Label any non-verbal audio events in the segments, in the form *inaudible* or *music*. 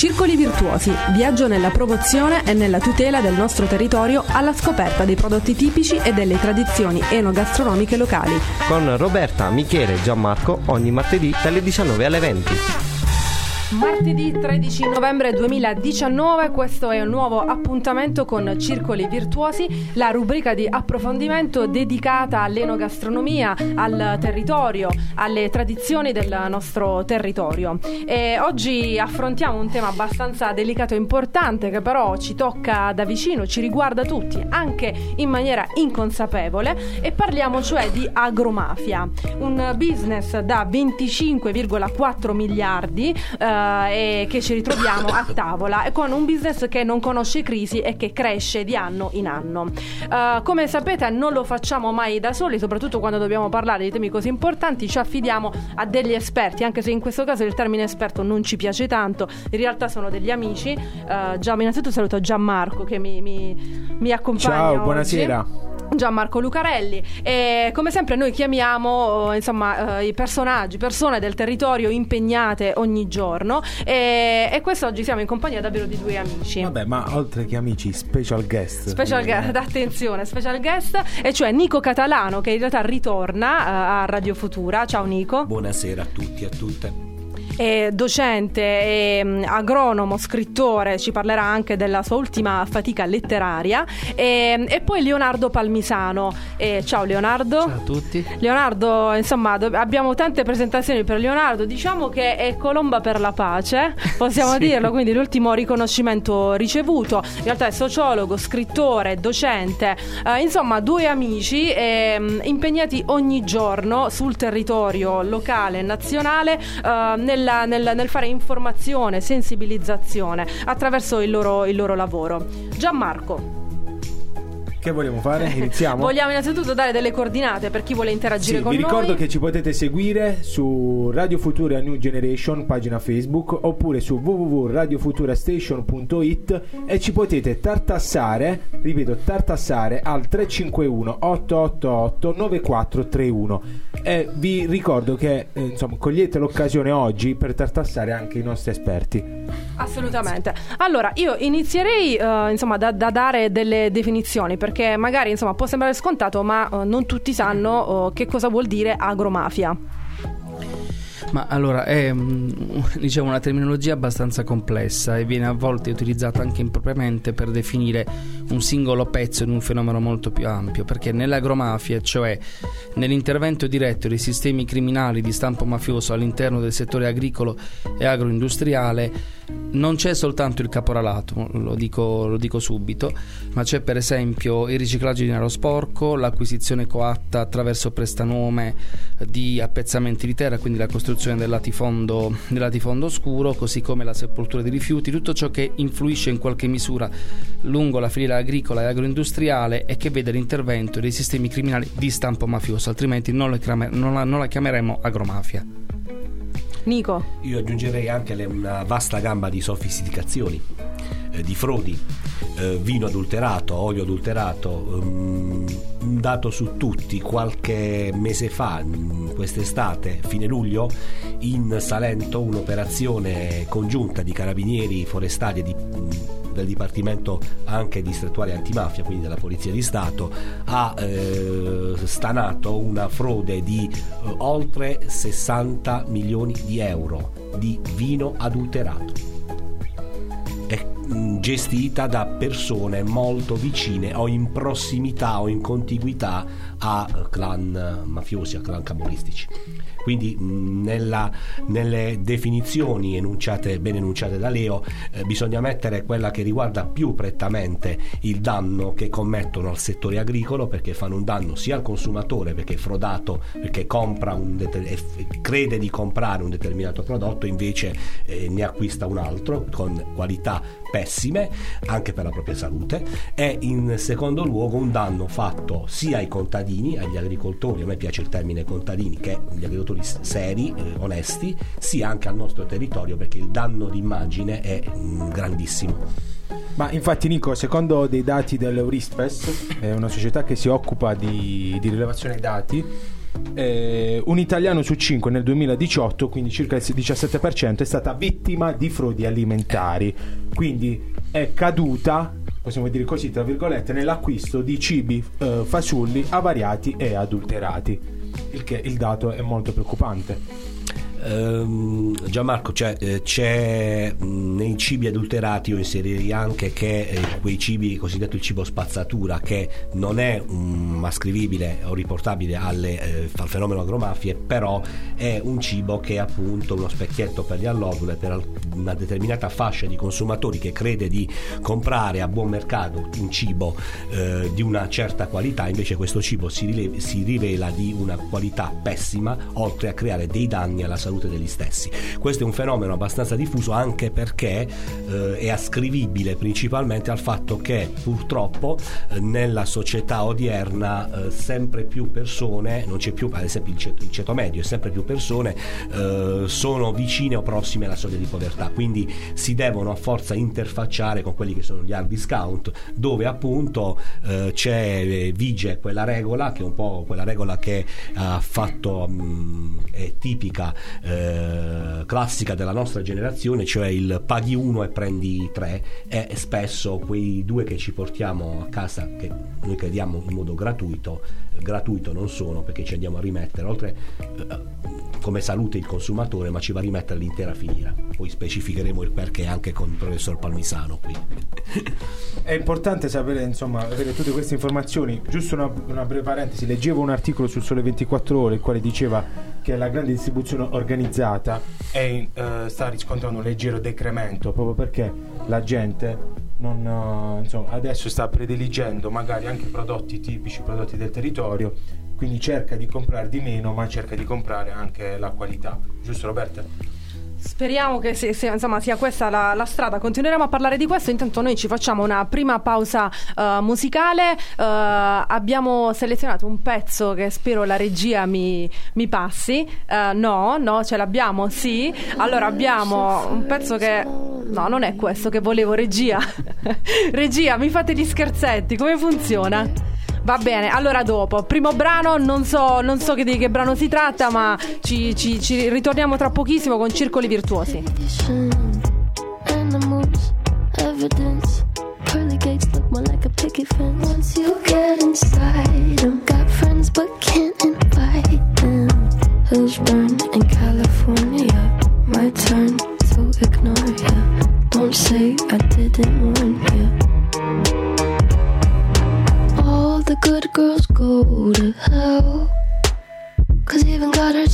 Circoli virtuosi, viaggio nella promozione e nella tutela del nostro territorio alla scoperta dei prodotti tipici e delle tradizioni enogastronomiche locali. Con Roberta, Michele e Gianmarco ogni martedì dalle 19 alle 20. Martedì 13 novembre 2019, questo è un nuovo appuntamento con Circoli Virtuosi, la rubrica di approfondimento dedicata all'enogastronomia, al territorio, alle tradizioni del nostro territorio. E oggi affrontiamo un tema abbastanza delicato e importante che però ci tocca da vicino, ci riguarda tutti, anche in maniera inconsapevole e parliamo cioè di agromafia, un business da 25,4 miliardi. Eh, e che ci ritroviamo a tavola con un business che non conosce crisi e che cresce di anno in anno. Uh, come sapete non lo facciamo mai da soli, soprattutto quando dobbiamo parlare di temi così importanti, ci affidiamo a degli esperti, anche se in questo caso il termine esperto non ci piace tanto, in realtà sono degli amici. Uh, già, innanzitutto saluto Gianmarco che mi, mi, mi accompagna. Ciao, oggi. buonasera. Gianmarco Lucarelli e come sempre noi chiamiamo insomma eh, i personaggi, persone del territorio impegnate ogni giorno e, e quest'oggi siamo in compagnia davvero di due amici. Vabbè, ma oltre che amici, special guest. Special guest, attenzione, special guest, e cioè Nico Catalano che in realtà ritorna a Radio Futura. Ciao Nico. Buonasera a tutti e a tutte è docente, mm, agronomo, scrittore, ci parlerà anche della sua ultima fatica letteraria. E, e poi Leonardo Palmisano. Ciao Leonardo. Ciao a tutti. Leonardo, insomma, do- abbiamo tante presentazioni per Leonardo. Diciamo che è Colomba per la pace, possiamo *laughs* sì. dirlo, quindi l'ultimo riconoscimento ricevuto. In realtà è sociologo, scrittore, docente, eh, insomma, due amici eh, impegnati ogni giorno sul territorio locale e nazionale eh, nella nella, nel, nel, fare informazione, sensibilizzazione attraverso il loro, il loro lavoro. Gianmarco. Che vogliamo fare? *laughs* Iniziamo? Vogliamo innanzitutto dare delle coordinate per chi vuole interagire sì, con vi noi. Vi ricordo che ci potete seguire su Radio Futura New Generation, pagina Facebook, oppure su www.radiofuturastation.it e ci potete tartassare, ripeto, tartassare al 351 888 9431. E vi ricordo che eh, insomma, cogliete l'occasione oggi per tartassare anche i nostri esperti. Assolutamente. Allora, io inizierei uh, insomma, da, da, dare delle definizioni perché magari insomma, può sembrare scontato, ma uh, non tutti sanno uh, che cosa vuol dire agromafia. Ma allora è *laughs* diciamo, una terminologia abbastanza complessa e viene a volte utilizzata anche impropriamente per definire un singolo pezzo di un fenomeno molto più ampio, perché nell'agromafia, cioè nell'intervento diretto dei sistemi criminali di stampo mafioso all'interno del settore agricolo e agroindustriale, non c'è soltanto il caporalato, lo dico, lo dico, subito, ma c'è per esempio il riciclaggio di denaro sporco, l'acquisizione coatta attraverso prestanome di appezzamenti di terra, quindi la costruzione del latifondo, del latifondo scuro, così come la sepoltura di rifiuti, tutto ciò che influisce in qualche misura lungo la filiera agricola e agroindustriale e che vede l'intervento dei sistemi criminali di stampo mafioso, altrimenti non, chiamer- non, la, non la chiameremo agromafia. Nico. Io aggiungerei anche le, una vasta gamba di sofisticazioni, eh, di frodi, eh, vino adulterato, olio adulterato, um, un dato su tutti, qualche mese fa, quest'estate, fine luglio, in Salento un'operazione congiunta di carabinieri forestali e di del Dipartimento anche distrettuale antimafia, quindi della Polizia di Stato, ha eh, stanato una frode di eh, oltre 60 milioni di euro di vino adulterato. Mm, gestita da persone molto vicine o in prossimità o in contiguità a clan mafiosi, a clan cabolistici. Quindi nella, nelle definizioni enunciate, ben enunciate da Leo eh, bisogna mettere quella che riguarda più prettamente il danno che commettono al settore agricolo perché fanno un danno sia al consumatore perché è frodato, perché compra un det- crede di comprare un determinato prodotto invece eh, ne acquista un altro con qualità pessime anche per la propria salute e in secondo luogo un danno fatto sia ai contadini, agli agricoltori, a me piace il termine contadini, che gli agricoltori seri, eh, onesti, sia anche al nostro territorio perché il danno d'immagine è mm, grandissimo. Ma infatti Nico, secondo dei dati dell'Eurispes, è una società che si occupa di, di rilevazione dati, eh, un italiano su 5 nel 2018, quindi circa il 17%, è stata vittima di frodi alimentari. Quindi è caduta, possiamo dire così, tra virgolette, nell'acquisto di cibi eh, fasulli avariati e adulterati. Il che il dato è molto preoccupante. Ehm, Gianmarco, cioè, eh, c'è nei cibi adulterati, io inserirei anche che eh, quei cibi, cosiddetto il cibo spazzatura, che non è um, ascrivibile o riportabile alle, eh, al fenomeno agromafie, però è un cibo che è appunto uno specchietto per gli allodole, per una determinata fascia di consumatori che crede di comprare a buon mercato un cibo eh, di una certa qualità, invece questo cibo si, rile- si rivela di una qualità pessima, oltre a creare dei danni alla salute degli stessi. Questo è un fenomeno abbastanza diffuso anche perché eh, è ascrivibile principalmente al fatto che purtroppo eh, nella società odierna eh, sempre più persone, non c'è più ad esempio il ceto, il ceto medio, sempre più persone eh, sono vicine o prossime alla soglia di povertà, quindi si devono a forza interfacciare con quelli che sono gli hard discount, dove appunto eh, c'è, eh, vige quella regola che è un po' quella regola che ha fatto mh, è tipica eh, classica della nostra generazione, cioè il paghi uno e prendi tre, e spesso quei due che ci portiamo a casa, che noi crediamo in modo gratuito, gratuito non sono perché ci andiamo a rimettere, oltre eh, come salute il consumatore, ma ci va a rimettere l'intera filiera. Poi specificheremo il perché anche con il professor Palmisano qui. *laughs* È importante sapere, insomma, avere tutte queste informazioni. Giusto una, una breve parentesi, leggevo un articolo sul Sole 24 Ore, il quale diceva che la grande distribuzione organizzata è eh, sta riscontrando un leggero decremento proprio perché la gente non, eh, insomma, adesso sta prediligendo magari anche prodotti tipici, prodotti del territorio, quindi cerca di comprare di meno, ma cerca di comprare anche la qualità. Giusto Roberta? Speriamo che se- se- insomma, sia questa la, la strada. Continueremo a parlare di questo. Intanto, noi ci facciamo una prima pausa eh, musicale. Eh, abbiamo selezionato un pezzo che spero la regia mi, mi passi. Eh, no, no, ce l'abbiamo, sì. Allora, abbiamo un pezzo che. No, non è questo che volevo, regia. *laughs* regia, mi fate gli scherzetti. Come funziona? Va bene, allora dopo, primo brano, non so, non so che- di che brano si tratta, ma ci, ci- ci ritorniamo tra pochissimo con Circoli Virtuosi. Evidence. You in California. My turn to ignore ya. Don't say I didn't warn ya.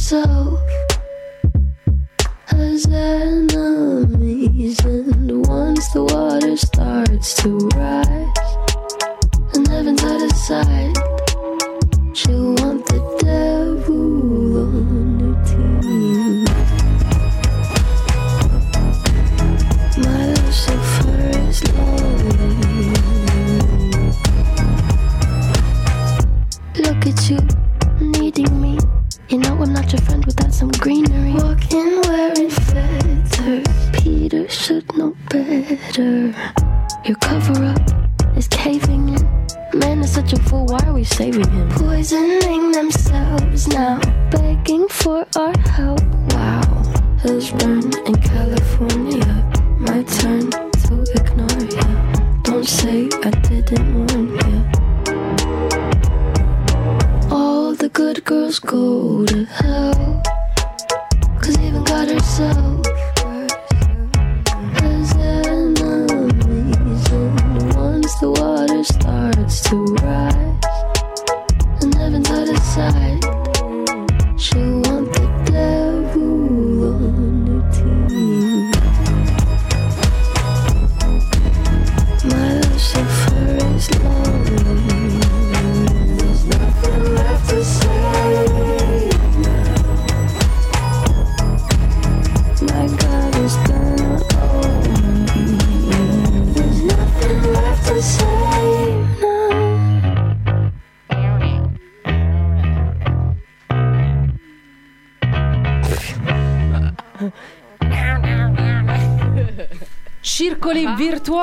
so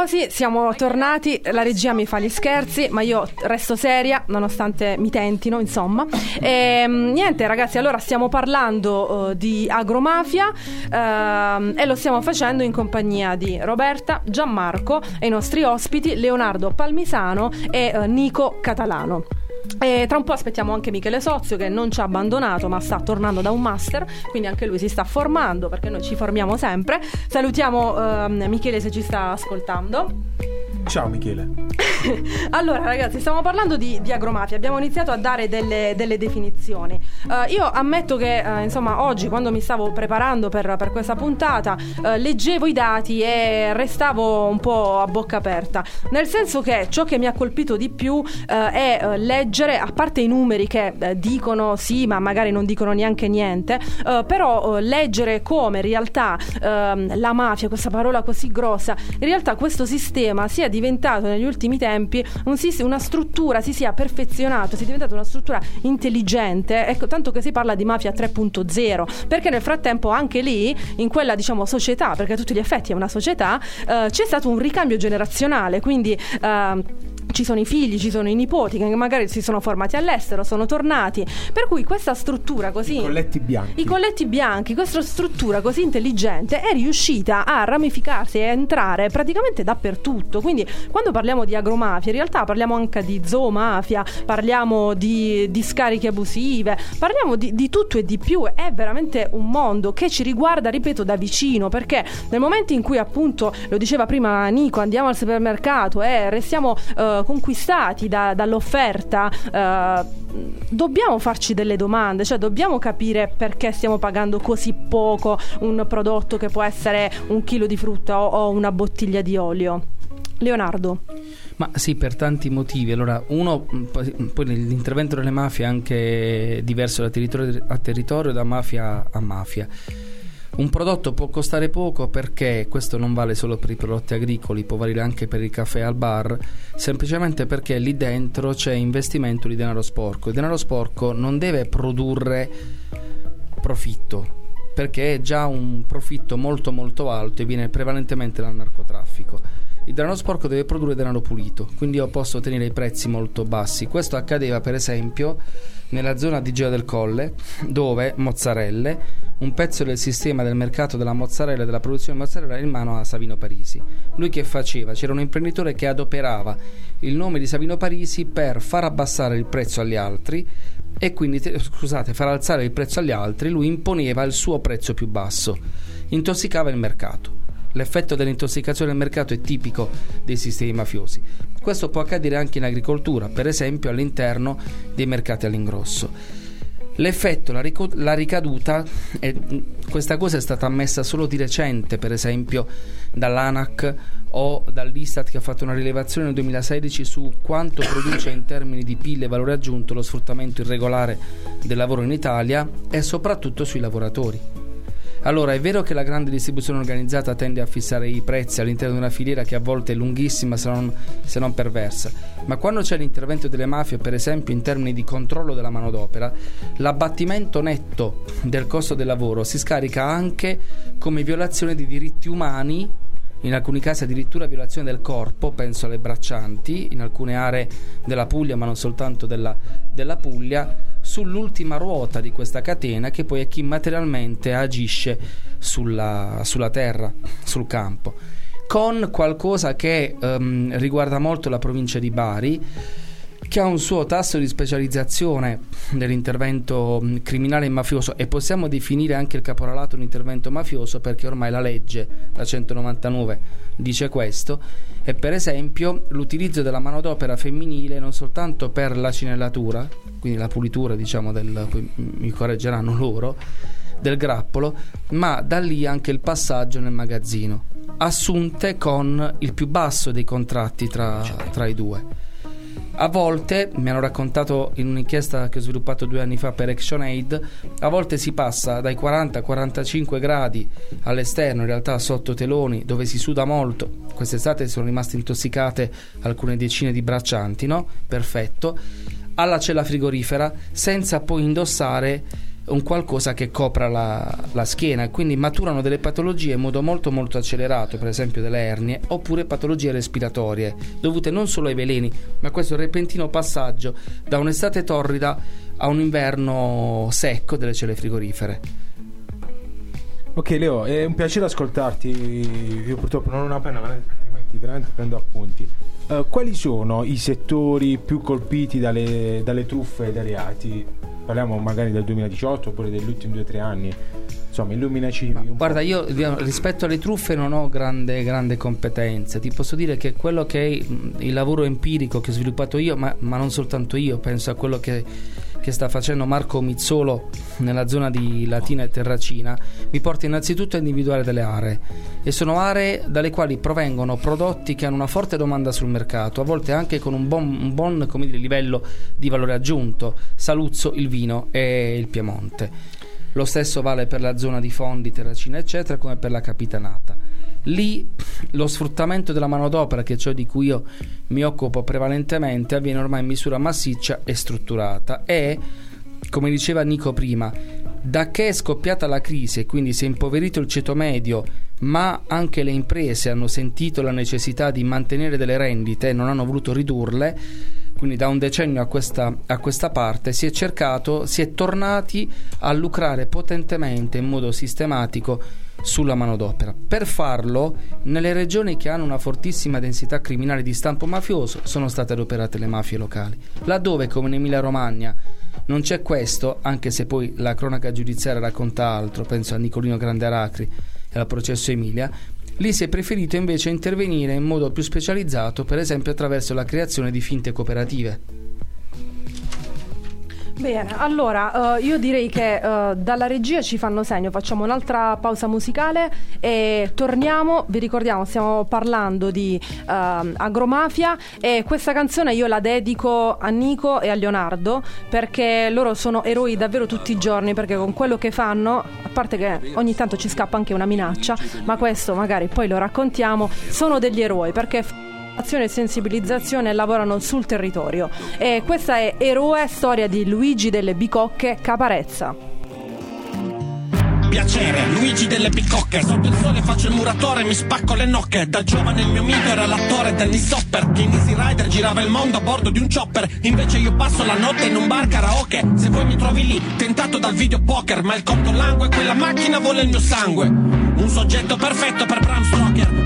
Virtuosi, siamo tornati, la regia mi fa gli scherzi, ma io resto seria nonostante mi tentino, insomma. E, niente ragazzi, allora stiamo parlando eh, di agromafia ehm, e lo stiamo facendo in compagnia di Roberta, Gianmarco e i nostri ospiti Leonardo Palmisano e eh, Nico Catalano. E tra un po' aspettiamo anche Michele Sozio che non ci ha abbandonato ma sta tornando da un master, quindi anche lui si sta formando perché noi ci formiamo sempre. Salutiamo ehm, Michele se ci sta ascoltando. Ciao Michele. *laughs* Allora ragazzi, stiamo parlando di, di agromafia, abbiamo iniziato a dare delle, delle definizioni. Eh, io ammetto che eh, insomma oggi quando mi stavo preparando per, per questa puntata eh, leggevo i dati e restavo un po' a bocca aperta, nel senso che ciò che mi ha colpito di più è leggere, a parte i numeri che dicono sì ma magari non dicono neanche niente, però leggere come in realtà ehm, la mafia, questa parola così grossa, in realtà questo sistema sia diventato negli ultimi tempi un una struttura, si sia perfezionato, sia diventata una struttura intelligente, ecco, tanto che si parla di mafia 3.0, perché nel frattempo anche lì, in quella diciamo società, perché a tutti gli effetti è una società, eh, c'è stato un ricambio generazionale, quindi... eh, ci sono i figli, ci sono i nipoti che magari si sono formati all'estero, sono tornati. Per cui questa struttura così. Colletti bianchi. I colletti bianchi, questa struttura così intelligente è riuscita a ramificarsi e a entrare praticamente dappertutto. Quindi quando parliamo di agromafia, in realtà parliamo anche di zoomafia, parliamo di, di scariche abusive, parliamo di, di tutto e di più. È veramente un mondo che ci riguarda, ripeto, da vicino, perché nel momento in cui appunto, lo diceva prima Nico, andiamo al supermercato e restiamo eh, conquistati da- dall'offerta, eh, dobbiamo farci delle domande, cioè dobbiamo capire perché stiamo pagando così poco un prodotto che può essere un chilo di frutta o, o una bottiglia di olio. Leonardo. Ma sì, per tanti motivi. Allora, uno, mh, poi poi l'intervento delle mafie è anche diverso da territorio a territorio, da mafia a mafia. Un prodotto può costare poco perché questo non vale solo per i prodotti agricoli, può valere anche per il caffè al bar, semplicemente perché lì dentro c'è investimento di denaro sporco. Il denaro sporco non deve produrre profitto, perché è già un profitto molto molto alto e viene prevalentemente dal narcotraffico. Il denaro sporco deve produrre denaro pulito, quindi io posso ottenere i prezzi molto bassi. Questo accadeva per esempio nella zona di Geo del Colle, dove mozzarelle, un pezzo del sistema del mercato della mozzarella e della produzione di mozzarella era in mano a Savino Parisi. Lui che faceva? C'era un imprenditore che adoperava il nome di Savino Parisi per far abbassare il prezzo agli altri e quindi, te- scusate, far alzare il prezzo agli altri, lui imponeva il suo prezzo più basso, intossicava il mercato. L'effetto dell'intossicazione del mercato è tipico dei sistemi mafiosi. Questo può accadere anche in agricoltura, per esempio all'interno dei mercati all'ingrosso. L'effetto, la, rico- la ricaduta, è- questa cosa è stata ammessa solo di recente, per esempio dall'ANAC o dall'Istat che ha fatto una rilevazione nel 2016 su quanto produce in termini di PIL e valore aggiunto lo sfruttamento irregolare del lavoro in Italia e soprattutto sui lavoratori. Allora, è vero che la grande distribuzione organizzata tende a fissare i prezzi all'interno di una filiera che a volte è lunghissima se non, se non perversa, ma quando c'è l'intervento delle mafie, per esempio in termini di controllo della manodopera, l'abbattimento netto del costo del lavoro si scarica anche come violazione di diritti umani in alcuni casi addirittura violazione del corpo, penso alle braccianti, in alcune aree della Puglia, ma non soltanto della, della Puglia, sull'ultima ruota di questa catena che poi è chi materialmente agisce sulla, sulla terra, sul campo. Con qualcosa che ehm, riguarda molto la provincia di Bari, che ha un suo tasso di specializzazione nell'intervento mh, criminale e mafioso e possiamo definire anche il caporalato un intervento mafioso perché ormai la legge, la 199, dice questo e per esempio l'utilizzo della manodopera femminile non soltanto per la cinellatura, quindi la pulitura diciamo del, mi correggeranno loro, del grappolo, ma da lì anche il passaggio nel magazzino, assunte con il più basso dei contratti tra, tra i due. A volte, mi hanno raccontato in un'inchiesta che ho sviluppato due anni fa per ActionAid, a volte si passa dai 40 ai 45 gradi all'esterno, in realtà sotto teloni, dove si suda molto. Quest'estate sono rimaste intossicate alcune decine di braccianti, no? Perfetto. Alla cella frigorifera, senza poi indossare un qualcosa che copra la, la schiena, quindi maturano delle patologie in modo molto molto accelerato, per esempio delle ernie, oppure patologie respiratorie, dovute non solo ai veleni, ma a questo repentino passaggio da un'estate torrida a un inverno secco delle celle frigorifere. Ok Leo, è un piacere ascoltarti, io purtroppo non ho una penna, altrimenti veramente prendo appunti. Eh, quali sono i settori più colpiti dalle, dalle truffe e dai reati? Parliamo magari del 2018 oppure degli ultimi 2-3 anni. Insomma, illuminaci un Guarda, io rispetto alle truffe non ho grande, grande competenza. Ti posso dire che quello che è il lavoro empirico che ho sviluppato io, ma, ma non soltanto io, penso a quello che, che sta facendo Marco Mizzolo nella zona di Latina e Terracina, mi porta innanzitutto a individuare delle aree. E sono aree dalle quali provengono prodotti che hanno una forte domanda sul mercato, a volte anche con un buon, un buon, dire, livello di valore aggiunto. Saluzzo, il vino e il Piemonte. Lo stesso vale per la zona di Fondi, Terracina, eccetera, come per la Capitanata. Lì lo sfruttamento della manodopera, che è ciò di cui io mi occupo prevalentemente, avviene ormai in misura massiccia e strutturata. E, come diceva Nico prima, da che è scoppiata la crisi e quindi si è impoverito il ceto medio, ma anche le imprese hanno sentito la necessità di mantenere delle rendite e non hanno voluto ridurle, quindi da un decennio a questa, a questa parte si è cercato, si è tornati a lucrare potentemente in modo sistematico sulla manodopera. Per farlo, nelle regioni che hanno una fortissima densità criminale di stampo mafioso sono state adoperate le mafie locali. Laddove, come in Emilia Romagna, non c'è questo, anche se poi la cronaca giudiziaria racconta altro, penso a Nicolino Grande Aracri e al processo Emilia, lì si è preferito invece intervenire in modo più specializzato, per esempio attraverso la creazione di finte cooperative. Bene, allora eh, io direi che eh, dalla regia ci fanno segno, facciamo un'altra pausa musicale e torniamo. Vi ricordiamo, stiamo parlando di ehm, agromafia e questa canzone io la dedico a Nico e a Leonardo perché loro sono eroi davvero tutti i giorni perché con quello che fanno, a parte che ogni tanto ci scappa anche una minaccia, ma questo magari poi lo raccontiamo, sono degli eroi perché azione e sensibilizzazione lavorano sul territorio. E questa è Eroe, storia di Luigi delle Bicocche Caparezza. Piacere, Luigi delle Bicocche. Sotto il sole faccio il muratore mi spacco le nocche. Da giovane il mio mito era l'attore Dennis Hopper Che in Easy Rider girava il mondo a bordo di un chopper. Invece io passo la notte in un bar karaoke. Se vuoi mi trovi lì, tentato dal video poker. Ma il conto langue, quella macchina vuole il mio sangue. Un soggetto perfetto per Bram Stoker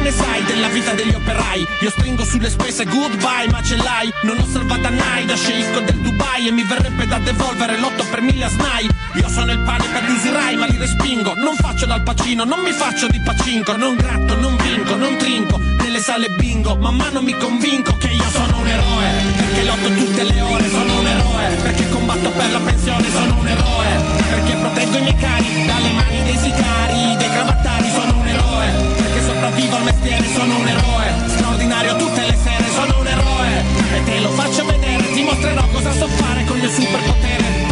ne sai della vita degli operai? Io stringo sulle spese goodbye ma ce l'hai? Non ho salvata mai da sceicco del Dubai E mi verrebbe da devolvere l'otto per mille a snai Io sono il pane per gli usirai ma li respingo. Non faccio dal pacino, non mi faccio di pacinco. Non gratto, non vinco, non trinco Nelle sale bingo, man mano mi convinco Che io sono un eroe Perché lotto tutte le ore, sono un eroe Perché combatto per la pensione, sono un eroe Perché proteggo i miei cari dalle mani dei sicari Dei cravattari, sono un eroe Perché sopravvivo al mestiere, sono un eroe. Straordinario tutte le sere, sono un eroe. E te lo faccio vedere, ti mostrerò cosa so fare con il mio superpotere.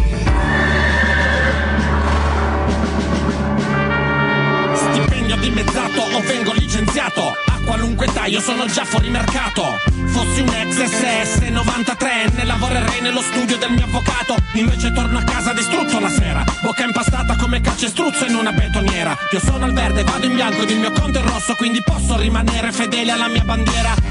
Stipendio dimezzato o vengo licenziato qualunque età io sono già fuori mercato. Fossi un ex SS 93enne Lavorerei nello studio del mio avvocato. Invece torno a casa distrutto la sera. Bocca impastata come calcestruzzo in una betoniera. Io sono al verde, vado in bianco ed il mio conto è rosso Quindi posso rimanere fedele alla mia bandiera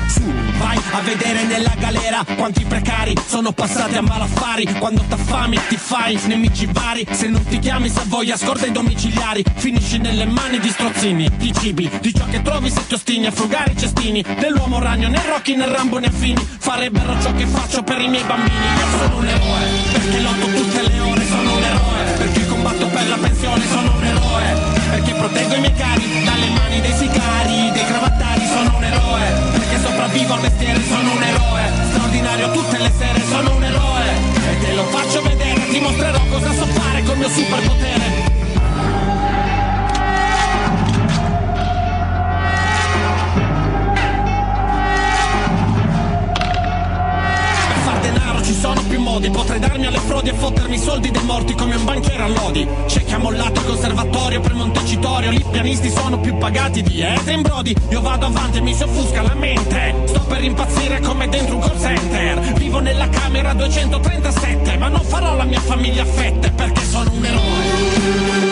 vai a vedere nella galera Quanti precari sono passati a malaffari. Quando t'affami ti fai nemici vari. Se non ti chiami se voglia scorda i domiciliari. Finisci nelle mani di strozzini Di cibi, di ciò che trovi se ti ostini A frugare i cestini. Dell'uomo ragno, né Rocky né Rambo né affini. Farebbero ciò che faccio per i miei bambini. Io sono un eroe Perché lotto tutte le ore. Sono un eroe Perché combatto per la pensione. Sono un eroe Perché proteggo i miei cari Dalle mani dei sicari Sopravvivo al mestiere Sono un eroe. Straordinario tutte le sere Sono un eroe. E te lo faccio vedere Ti mostrerò cosa so fare col mio superpotere sono più modi Potrei darmi alle frodi e fottermi i soldi dei morti come un banchiere a lodi. C'è chi ha mollato il conservatorio per Montecitorio, lì pianisti sono più pagati di Adrian Brody. Io vado avanti e mi si offusca la mente. Sto per impazzire come dentro un call center. Vivo nella camera 237, ma non farò la mia famiglia a fette perché sono un eroe.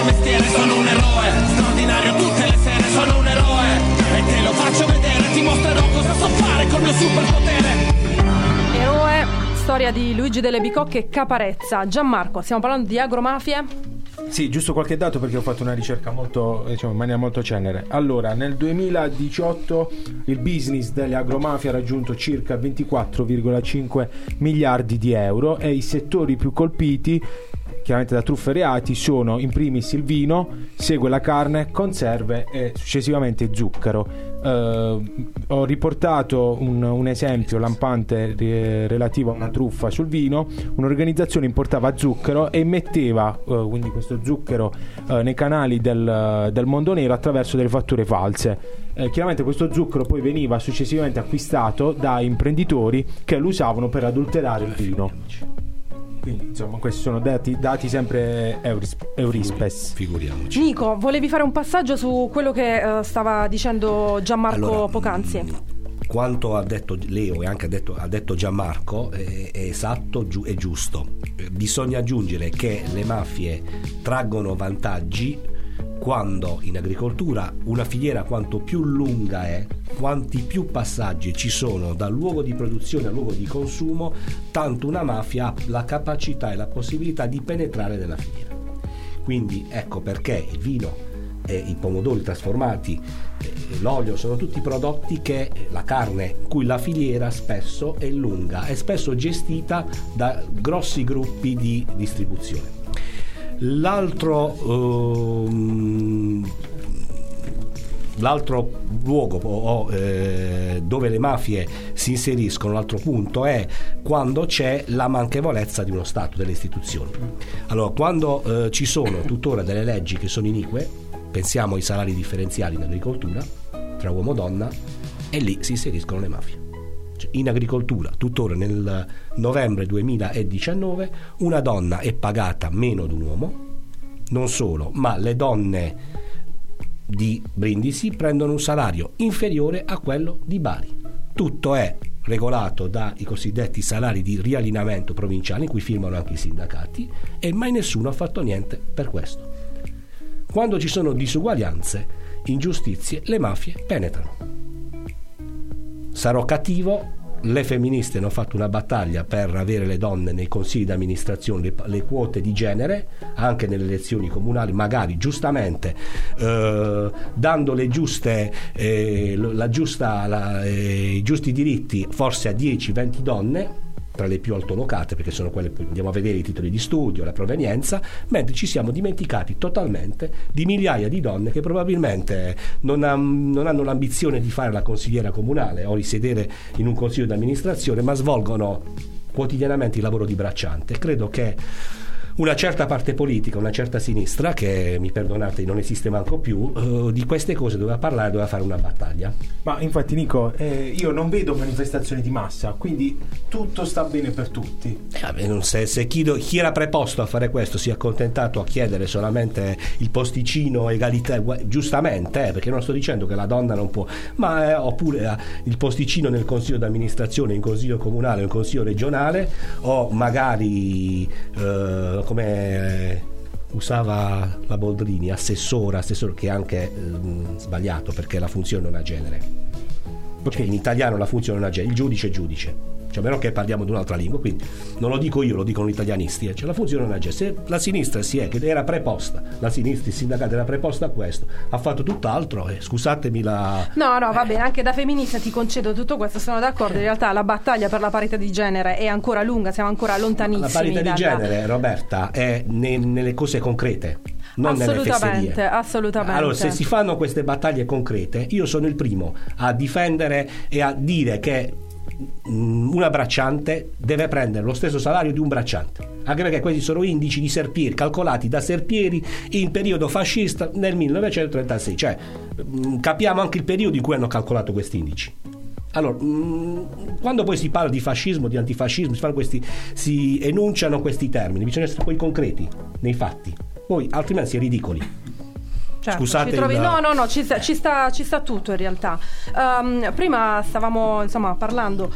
Al mestiere, sono un eroe straordinario tutte le sere, sono un eroe e te lo faccio vedere, ti mostrerò cosa so fare col mio superpotere. Eroe, storia di Luigi delle Bicocche e Caparezza. Gianmarco, stiamo parlando di agromafie. Sì, giusto qualche dato perché ho fatto una ricerca molto, diciamo, in maniera molto cenere. Allora, nel 2018 il business delle agromafie ha raggiunto circa 24,5 miliardi di euro e i settori più colpiti chiaramente da truffe e reati sono in primis il vino, segue la carne, conserve e successivamente zucchero. Eh, ho riportato un, un esempio lampante eh, relativo a una truffa sul vino. Un'organizzazione importava zucchero e metteva eh, quindi questo zucchero eh, nei canali del, del mondo nero attraverso delle fatture false. Eh, chiaramente questo zucchero poi veniva successivamente acquistato da imprenditori che lo usavano per adulterare il vino. Quindi, insomma, questi sono dati, dati sempre Euris- Eurispes. Figuriamoci. Nico, volevi fare un passaggio su quello che eh, stava dicendo Gianmarco Allora, poc'anzi? mh, Quanto ha detto Leo e anche ha detto, ha detto Gianmarco è, è esatto giu- è giusto. Eh, Bisogna aggiungere che le mafie traggono vantaggi quando in agricoltura una filiera quanto più lunga è, quanti più passaggi ci sono dal luogo di produzione al luogo di consumo, tanto una mafia ha la capacità e la possibilità di penetrare nella filiera. Quindi ecco perché il vino i pomodori trasformati, eh, l'olio sono tutti prodotti che la carne, cui la filiera spesso è lunga e spesso gestita da grossi gruppi di distribuzione. L'altro ehm, L'altro luogo o, eh, dove le mafie si inseriscono, l'altro punto, è quando c'è la manchevolezza di uno Stato, delle istituzioni. Allora, quando eh, ci sono tuttora delle leggi che sono inique, pensiamo ai salari differenziali in agricoltura, tra uomo e donna, e lì si inseriscono le mafie. Cioè, in agricoltura, tuttora nel novembre 2019, una donna è pagata meno di un uomo, non solo, ma le donne di Brindisi prendono un salario inferiore a quello di Bari. Tutto è regolato dai cosiddetti salari di riallineamento provinciali, in cui firmano anche i sindacati, e mai nessuno ha fatto niente per questo. Quando ci sono disuguaglianze, ingiustizie, le mafie penetrano. Sarò cattivo, le femministe hanno fatto una battaglia per avere le donne nei consigli di amministrazione, le, le quote di genere, anche nelle elezioni comunali, magari giustamente eh, dando giuste, eh, la giusta, la, eh, i giusti diritti forse a 10-20 donne tra le più altolocate perché sono quelle che andiamo a vedere i titoli di studio, la provenienza, mentre ci siamo dimenticati totalmente di migliaia di donne che probabilmente non, ha- non hanno l'ambizione di fare la consigliera comunale o di sedere in un consiglio di amministrazione, ma svolgono quotidianamente il lavoro di bracciante. Credo che una certa parte politica, una certa sinistra, che mi perdonate non esiste manco più, eh, di queste cose doveva parlare, doveva fare una battaglia. Ma infatti, Nico, eh, io non vedo manifestazioni di massa, quindi tutto sta bene per tutti. Eh, vabbè, non- se, se chi, do- chi era preposto a fare questo si è accontentato a chiedere solamente il posticino egalità, giustamente, eh, perché non sto dicendo che la donna non può, ma eh, oppure eh, il posticino nel consiglio d'amministrazione, in consiglio comunale in consiglio regionale, o magari come usava la Boldrini, assessora, assessore, che è anche ehm, sbagliato perché la funzione non ha genere. Cioè, in italiano la funzione non ha genere, il giudice è giudice. Cioè a meno che parliamo di un'altra lingua, quindi non lo dico io, lo dicono gli italianisti, eh. cioè la funzione non c'è. Se la sinistra si è, che era preposta, la sinistra, il sindacato era preposta a questo, ha fatto tutt'altro, eh, scusatemi la... No, no, va bene, anche da femminista ti concedo tutto questo, sono d'accordo, in realtà la battaglia per la parità di genere è ancora lunga, siamo ancora lontanissimi. La parità dalla- di genere, Roberta, è ne- nelle cose concrete. Non nelle Assolutamente, assolutamente. Allora, se si fanno queste battaglie concrete, io sono il primo a difendere e a dire che una bracciante deve prendere lo stesso salario di un bracciante. Anche perché questi sono indici di Serpieri calcolati da Serpieri in periodo fascista nel 1936. Cioè, mm, capiamo anche il periodo in cui hanno calcolato questi indici. Allora, mm, quando poi si parla di fascismo, di antifascismo, si, questi, si enunciano questi termini, bisogna essere poi concreti nei fatti. Poi altrimenti si è ridicoli. Certo, Scusate trovi- il- No, no, no, ci sta, ci sta- ci sta tutto in realtà. Ehm, prima stavamo insomma parlando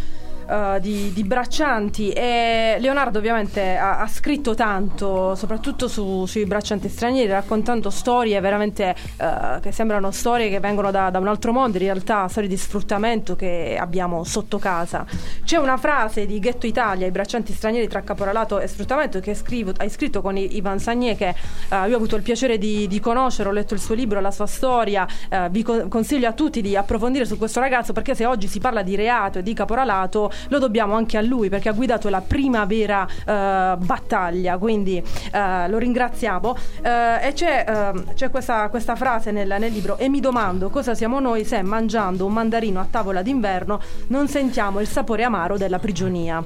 eh, di, di braccianti e Leonardo ovviamente ha, ha scritto tanto, soprattutto su- sui braccianti stranieri, raccontando storie veramente eh, che sembrano storie che vengono da, da un altro mondo, in realtà storie di sfruttamento che abbiamo sotto casa. C'è una frase di Ghetto Italia, i braccianti stranieri tra caporalato e sfruttamento, che scrivo- hai scritto con Ivan Sagné, che eh, io ho avuto il piacere di, di conoscere, ho letto il suo libro, la sua storia, vi co- consiglio a tutti di approfondire su questo ragazzo perché se oggi si parla di reato e di caporalato lo dobbiamo anche a lui perché ha guidato la prima vera eh, battaglia, quindi eh, lo ringraziamo. Eh, e c'è, ehm, c'è questa, questa frase nel, nel libro e mi domando cosa siamo noi se mangiando un mandarino a tavola d'inverno non sentiamo il sapore amaro della prigionia.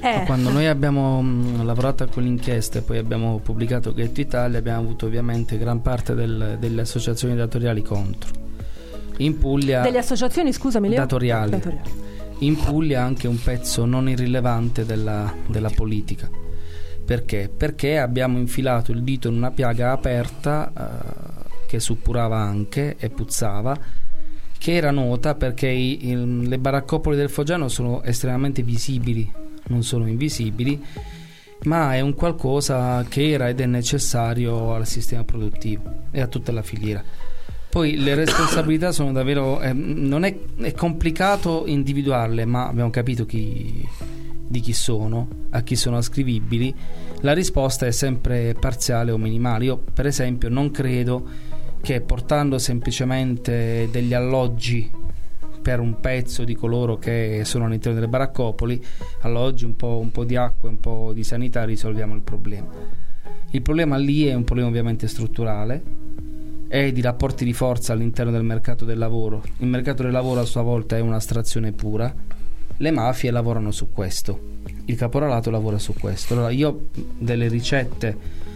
Eh, Quando noi abbiamo mh, lavorato con l'inchiesta e poi abbiamo pubblicato Ghetto Italia, abbiamo avuto ovviamente gran parte del- delle associazioni datoriali contro. In Puglia, delle associazioni, scusami, Leo? Datoriali. Datoriali. In Puglia anche un pezzo non irrilevante della, della politica. Perché? Perché abbiamo infilato il dito in una piaga aperta eh, che suppurava anche e puzzava, che era nota perché i- il- le baraccopoli del Foggiano sono estremamente visibili, non sono invisibili, ma è un qualcosa che era ed è necessario al sistema produttivo e a tutta la filiera. Poi le responsabilità sono davvero. eh, non è, è complicato individuarle, ma abbiamo capito chi, di chi sono, a chi sono ascrivibili. La risposta è sempre parziale o minimale. Io, per esempio, non credo che portando semplicemente degli alloggi per un pezzo di coloro che sono all'interno delle baraccopoli, alloggi, un po', un po' di acqua, un po' di sanità, risolviamo il problema. Il problema lì è un problema ovviamente strutturale e di rapporti di forza all'interno del mercato del lavoro. Il mercato del lavoro a sua volta è un'astrazione pura. Le mafie lavorano su questo. Il caporalato lavora su questo. Allora io delle ricette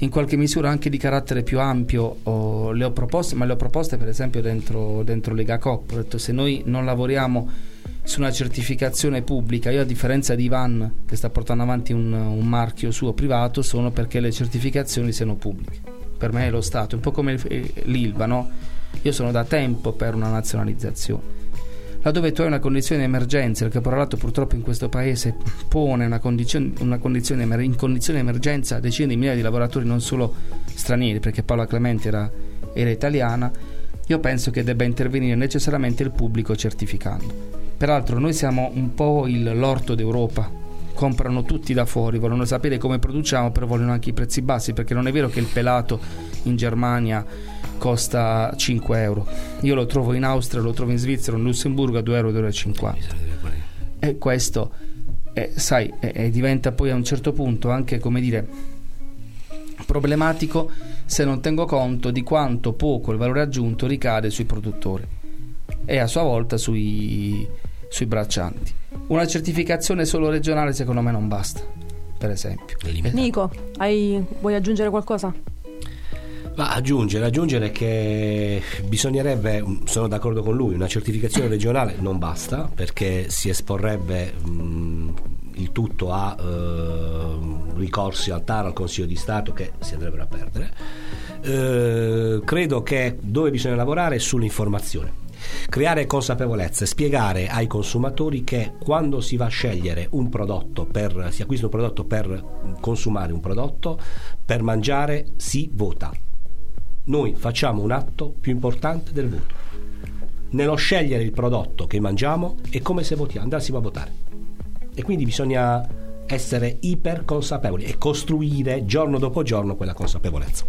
in qualche misura anche di carattere più ampio oh, le ho proposte, ma le ho proposte per esempio dentro, dentro Lega Coop. Ho detto se noi non lavoriamo su una certificazione pubblica, io a differenza di Ivan che sta portando avanti un, un marchio suo privato, sono perché le certificazioni siano pubbliche. Per me è lo Stato, un po' come eh, l'ILVA, no? Io sono da tempo per una nazionalizzazione. Laddove tu hai una condizione di emergenza, il caporalato purtroppo in questo paese pone una condizione, una condizione in condizione di emergenza decine di migliaia di lavoratori, non solo stranieri, perché Paola Clemente era, era italiana, io penso che debba intervenire necessariamente il pubblico certificando. Peraltro noi siamo un po' il l'orto d'Europa, comprano tutti da fuori, vogliono sapere come produciamo, però vogliono anche i prezzi bassi, perché non è vero che il pelato in Germania costa 5 euro. Io lo trovo in Austria, lo trovo in Svizzera, in Lussemburgo a 2 euro, 2,50 euro. E questo, eh, sai, eh, eh, diventa poi a un certo punto anche, come dire, problematico se non tengo conto di quanto poco il valore aggiunto ricade sui produttori e a sua volta sui, sui braccianti. Una certificazione solo regionale secondo me non basta, per esempio. Nico, hai- vuoi aggiungere qualcosa? Ma aggiungere, aggiungere che bisognerebbe, mm, sono d'accordo con lui, una certificazione regionale non basta perché si esporrebbe mh, il tutto a eh, ricorsi al TAR, al Consiglio di Stato che si andrebbero a perdere. Eh, credo che dove bisogna lavorare è sull'informazione. Creare consapevolezza, spiegare ai consumatori che quando si va a scegliere un prodotto per, si acquista un prodotto per consumare un prodotto, per mangiare si vota noi facciamo un atto più importante del voto. nello scegliere il prodotto che mangiamo è come se votiamo, andassimo a votare. E quindi bisogna essere iper consapevoli e costruire giorno dopo giorno quella consapevolezza.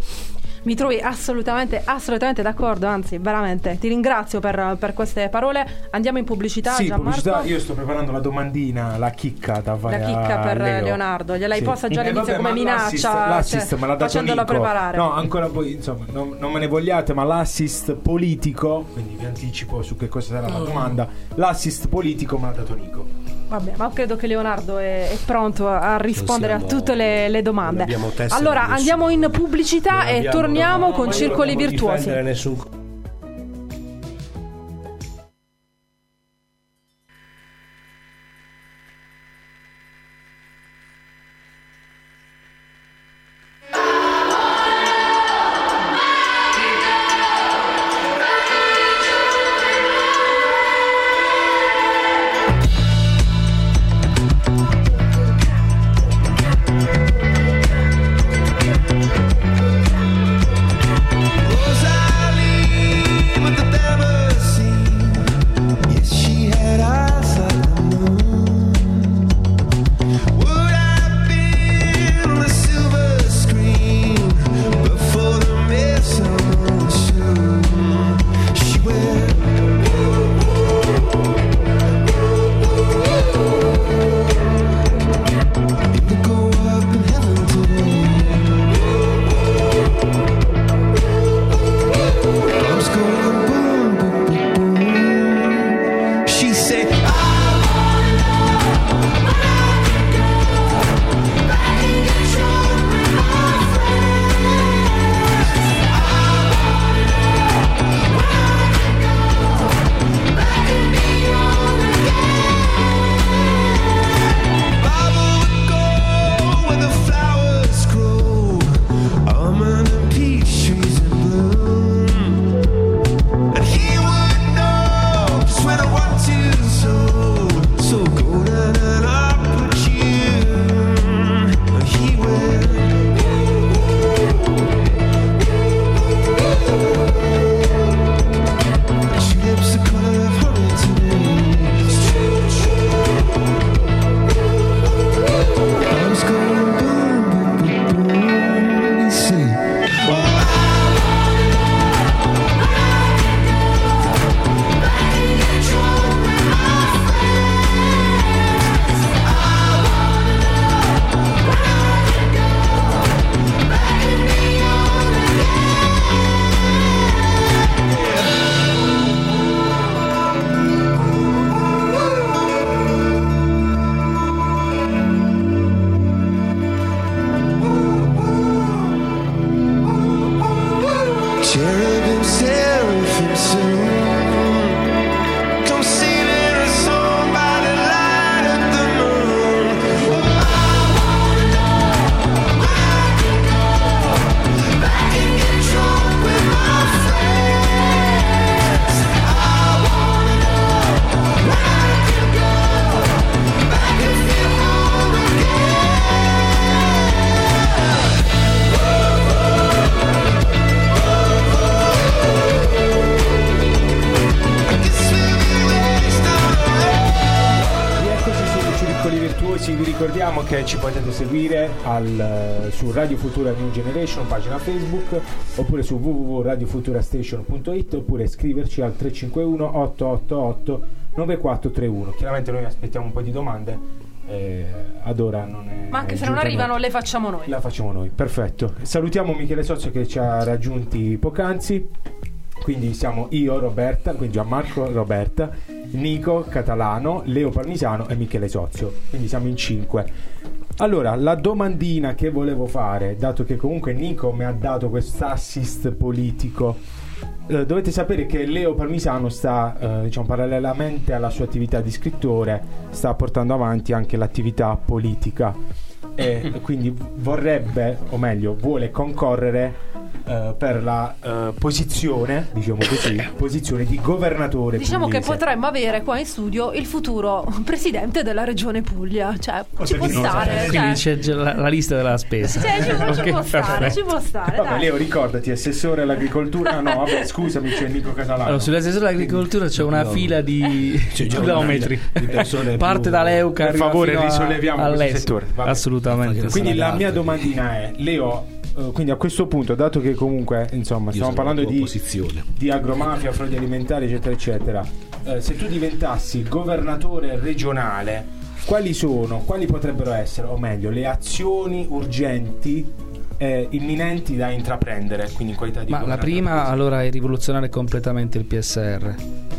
Mi trovi assolutamente, assolutamente d'accordo, anzi, veramente. Ti ringrazio per, per queste parole. Andiamo in pubblicità, Sì, Gianmarco. pubblicità, io sto preparando la domandina, la chicca da La fare chicca a per Leo. Leonardo. Gliel'hai Sì. posta già Eh, all'inizio vabbè, come ma l'assist- minaccia, L'assist cioè, me l'ha dato Nico. preparare. No, ancora poi, insomma, non, non me ne vogliate, ma l'assist politico, quindi vi anticipo su che cosa sarà la domanda. L'assist politico me l'ha dato Nico. Vabbè, ma credo che Leonardo è, è pronto a rispondere siamo- a tutte le, le domande. Allora, nessuno. andiamo in pubblicità Non e torniamo no, con io circoli virtuosi. nessun ci potete seguire al, eh, su Radio Futura New Generation, pagina Facebook, oppure su www.radiofuturastation.it oppure scriverci al 351 888 9431. Chiaramente noi aspettiamo un po' di domande, eh, ad ora non è... Ma anche se non arrivano, noi. le facciamo noi. La facciamo noi, perfetto. Salutiamo Michele Sozio che ci ha raggiunti poc'anzi. Quindi siamo io, Roberta, quindi Gianmarco, Roberta, Nico, Catalano, Leo Parmisano e Michele Sozio. Quindi siamo in cinque. Allora, la domandina che volevo fare, dato che comunque Nico mi ha dato questo assist politico, eh, dovete sapere che Leo Parmisano sta, eh, diciamo, parallelamente alla sua attività di scrittore, sta portando avanti anche l'attività politica e quindi vorrebbe, o meglio, vuole concorrere eh, per la eh, posizione, diciamo così, posizione di governatore Diciamo che pugliese. potremmo avere qua in studio il futuro presidente della regione Puglia. Cioè, ci può perché non lo stare. sapete? Quindi cioè, c'è già la, la lista della spesa. cioè, ci, può- ci può stare, ci può stare. Vabbè. Leo, ricordati, assessore all'agricoltura. No, vabbè, *laughs* scusami, c'è Nico Casalano. Allora, sull'assessore all'agricoltura c'è una No. fila di chilometri. di persone *laughs* Parte più- da Leuca. Per favore, risolleviamo questo settore. Vabbè. Assolutamente. Quindi la mia domandina è, Leo, eh, quindi a questo punto, dato che comunque, insomma, stiamo parlando di, posizione. di agromafia, frodi alimentari, eccetera, eccetera, eh, se tu diventassi governatore regionale, quali sono, quali potrebbero essere, o meglio, le azioni urgenti, eh, imminenti da intraprendere, quindi in qualità di Ma la prima allora è rivoluzionare completamente il PSR.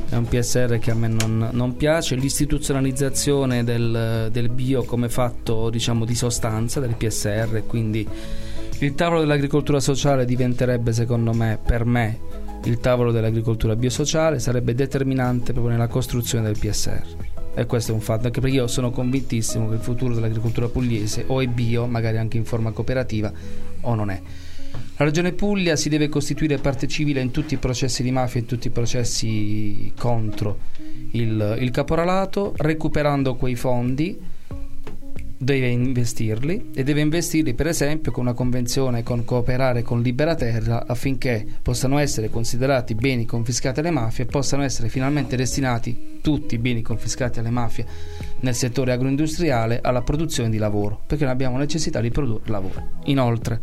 È un PSR che a me non, non piace. L'istituzionalizzazione del, del bio come fatto diciamo di sostanza del PSR, quindi il tavolo dell'agricoltura sociale diventerebbe secondo me, per me, il tavolo dell'agricoltura biosociale, sarebbe determinante proprio nella costruzione del PSR. E questo è un fatto, anche perché io sono convintissimo che il futuro dell'agricoltura pugliese o è bio, magari anche in forma cooperativa, o non è. La Regione Puglia si deve costituire parte civile in tutti i processi di mafia in tutti i processi contro il, il caporalato, recuperando quei fondi deve investirli e deve investirli per esempio con una convenzione con cooperare con Libera Terra affinché possano essere considerati beni confiscati alle mafie e possano essere finalmente destinati tutti i beni confiscati alle mafie nel settore agroindustriale alla produzione di lavoro perché noi abbiamo necessità di produrre lavoro inoltre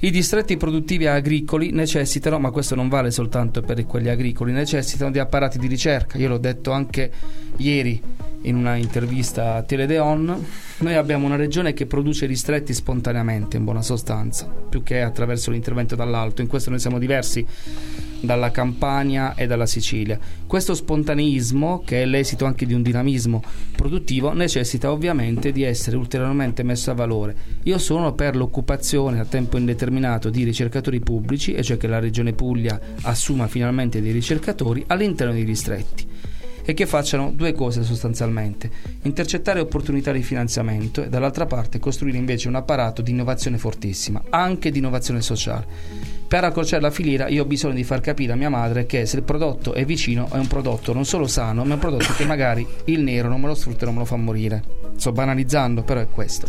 i distretti produttivi agricoli necessitano, ma questo non vale soltanto per quelli agricoli, necessitano di apparati di ricerca. Io l'ho detto anche ieri in una intervista a Teledeon. Noi abbiamo una regione che produce distretti spontaneamente, in buona sostanza, più che attraverso l'intervento dall'alto. In questo noi siamo diversi dalla Campania e dalla Sicilia. Questo spontaneismo, che è l'esito anche di un dinamismo produttivo, necessita ovviamente di essere ulteriormente messo a valore. Io sono per l'occupazione a tempo indeterminato di ricercatori pubblici, e cioè che la Regione Puglia assuma finalmente dei ricercatori all'interno dei distretti e che facciano due cose sostanzialmente: intercettare opportunità di finanziamento e dall'altra parte costruire invece un apparato di innovazione fortissima, anche di innovazione sociale. Per accorciare la filiera io ho bisogno di far capire a mia madre che se il prodotto è vicino è un prodotto non solo sano, ma è un prodotto che magari il nero non me lo sfrutta e non me lo fa morire. Sto banalizzando, però è questo.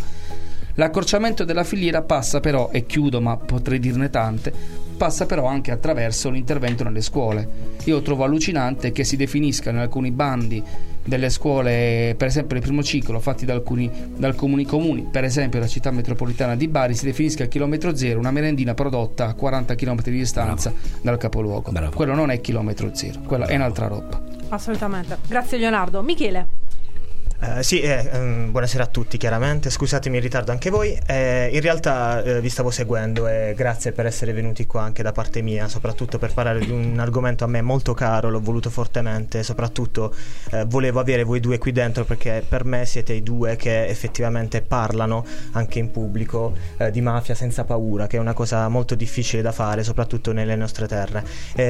L'accorciamento della filiera passa però, e chiudo ma potrei dirne tante, passa però anche attraverso l'intervento nelle scuole. Io trovo allucinante che si definiscano in alcuni bandi delle scuole, per esempio il primo ciclo, fatti da alcuni, da alcuni comuni, per esempio la città metropolitana di Bari, si definisca a chilometro zero una merendina prodotta a 40 km di distanza dal capoluogo. Bravo. Quello non è chilometro zero, quella è un'altra roba. Assolutamente. Grazie Leonardo. Michele. Eh, sì, eh, ehm, buonasera a tutti chiaramente, scusatemi il ritardo anche voi. Eh, in realtà eh, vi stavo seguendo e grazie per essere venuti qua anche da parte mia, soprattutto per parlare di un argomento a me molto caro, l'ho voluto fortemente, soprattutto eh, volevo avere voi due qui dentro perché per me siete i due che effettivamente parlano anche in pubblico di mafia senza paura, che è una cosa molto difficile da fare, soprattutto nelle nostre terre.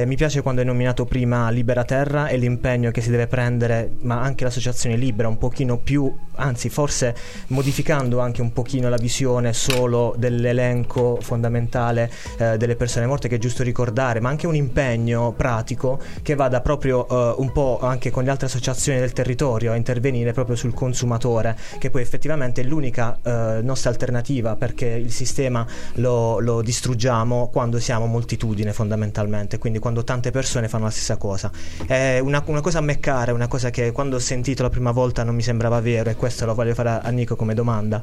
Mi piace quando hai nominato prima Libera Terra e l'impegno che si deve prendere, ma anche l'associazione Libera un pochino più, anzi forse modificando anche un pochino la visione solo dell'elenco fondamentale eh, delle persone morte che è giusto ricordare, ma anche un impegno pratico che vada proprio eh, un po' anche con le altre associazioni del territorio a intervenire proprio sul consumatore, che poi effettivamente è l'unica eh, nostra alternativa perché il sistema lo, lo distruggiamo quando siamo moltitudine fondamentalmente, quindi quando tante persone fanno la stessa cosa. È una, una cosa a me cara, una cosa che quando ho sentito la prima volta non mi sembrava vero e questo lo voglio fare a, a Nico come domanda.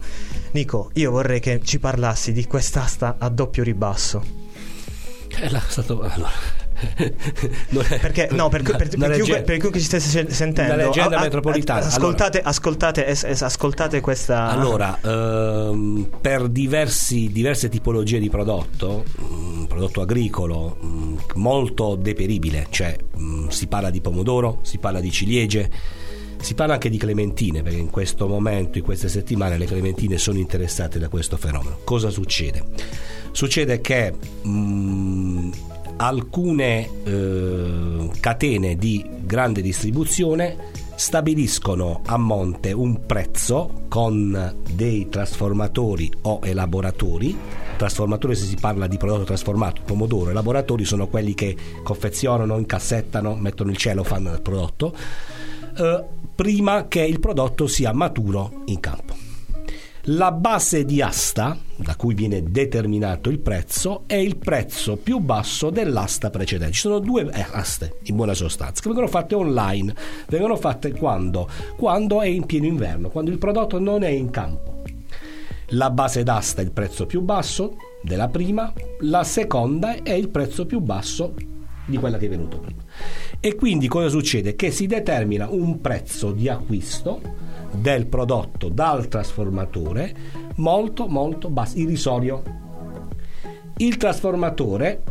Nico, io vorrei che ci parlassi di quest'asta a doppio ribasso. È la- stato allora. *laughs* È- Perché, no, per, per- *laughs* per chiunque, per chiunque ci stesse se- sentendo, Una leggenda a- metropolitana. Ascoltate, ascoltate, es- es- ascoltate questa. Allora, ehm, per diversi- diverse tipologie di prodotto, mm, prodotto agricolo mm, molto deperibile, cioè mm, si parla di pomodoro, si parla di ciliegie, si parla anche di clementine, perché in questo momento, in queste settimane, le clementine sono interessate da questo fenomeno. Cosa succede? Succede che mm, alcune eh, catene di grande distribuzione stabiliscono a monte un prezzo con dei trasformatori o elaboratori trasformatore se si parla di prodotto trasformato, pomodoro, i laboratori sono quelli che confezionano, incassettano, mettono il cellophane nel prodotto, eh, prima che il prodotto sia maturo in campo. La base di asta, da cui viene determinato il prezzo, è il prezzo più basso dell'asta precedente. Ci sono due eh, aste, in buona sostanza, che vengono fatte online. Vengono fatte quando? Quando è in pieno inverno, quando il prodotto non è in campo. La base d'asta è il prezzo più basso della prima, la seconda è il prezzo più basso di quella che è venuto prima. E quindi cosa succede? Che si determina un prezzo di acquisto del prodotto dal trasformatore molto molto basso, irrisorio. Il trasformatore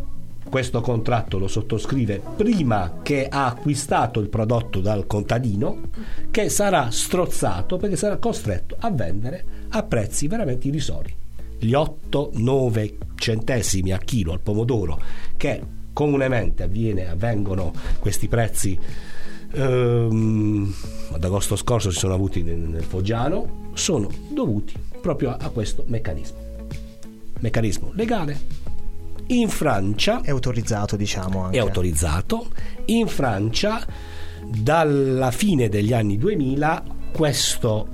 questo contratto lo sottoscrive prima che ha acquistato il prodotto dal contadino che sarà strozzato perché sarà costretto a vendere a prezzi veramente irrisori. Gli 8-9 centesimi a chilo al pomodoro che comunemente avviene, avvengono questi prezzi ehm, ad agosto scorso si sono avuti nel, nel Foggiano sono dovuti proprio a, a questo meccanismo meccanismo legale in Francia È autorizzato, diciamo. Anche. è autorizzato. In Francia, dalla fine degli anni 2000, questo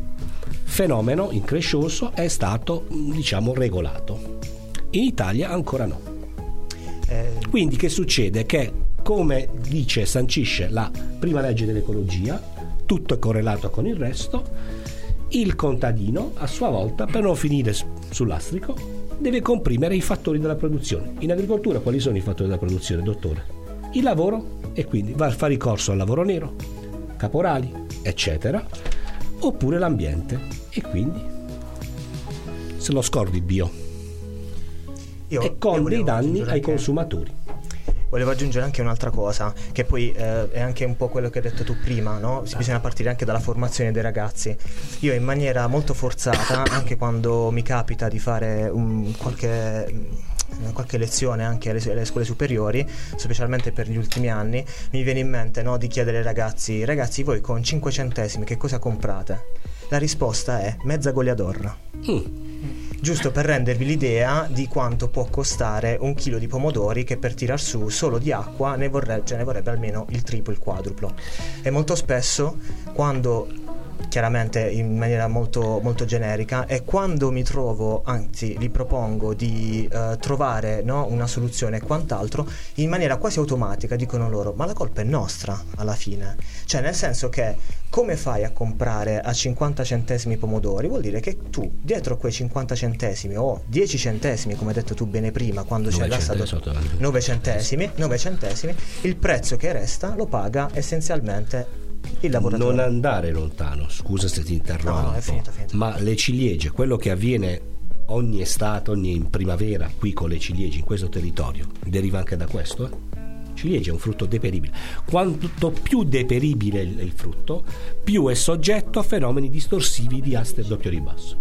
fenomeno increscioso è stato, diciamo, regolato. In Italia ancora no. Eh, Quindi che succede? Che come dice, sancisce la prima legge dell'ecologia, tutto è correlato con il resto, il contadino a sua volta, per non finire sull'astrico, deve comprimere i fattori della produzione. In agricoltura quali sono i fattori della produzione, dottore? Il lavoro e quindi va a fare ricorso al lavoro nero, caporali, eccetera, oppure l'ambiente e quindi se lo scordi bio io- e con dei danni ai consumatori. Volevo aggiungere anche un'altra cosa, che poi eh, è anche un po' quello che hai detto tu prima, no? Si- Bisogna partire anche dalla formazione dei ragazzi. Io in maniera molto forzata, anche quando mi capita di fare un- qualche, mm, qualche lezione anche alle, alle scuole superiori, specialmente per gli ultimi anni, mi viene in mente no, di chiedere ai ragazzi, ragazzi voi con 5 centesimi che cosa comprate? La risposta è mezza goleador giusto per rendervi l'idea di quanto può costare un chilo di pomodori che per tirar su solo di acqua ne vorrebbe, ce ne vorrebbe almeno il triplo, il quadruplo. E molto spesso quando chiaramente in maniera molto, molto generica e quando mi trovo, anzi li propongo di eh, trovare no, una soluzione e quant'altro, in maniera quasi automatica dicono loro ma la colpa è nostra alla fine, cioè nel senso che come fai a comprare a 50 centesimi i pomodori? Vuol dire che tu dietro quei 50 centesimi o 10 centesimi come hai detto tu bene prima quando c'è 9 l'asta centesimi, sotto- 9 centesimi, 9 centesimi, il prezzo che resta lo paga essenzialmente il lavoratore. Non andare lontano, scusa se ti interrompo. No, è finito, è finito. Ma le ciliegie, quello che avviene ogni estate, ogni primavera qui con le ciliegie in questo territorio, deriva anche da questo? Eh? Ciliegia è un frutto deperibile. Quanto più deperibile il il frutto, più è soggetto a fenomeni distorsivi di aste doppio ribasso.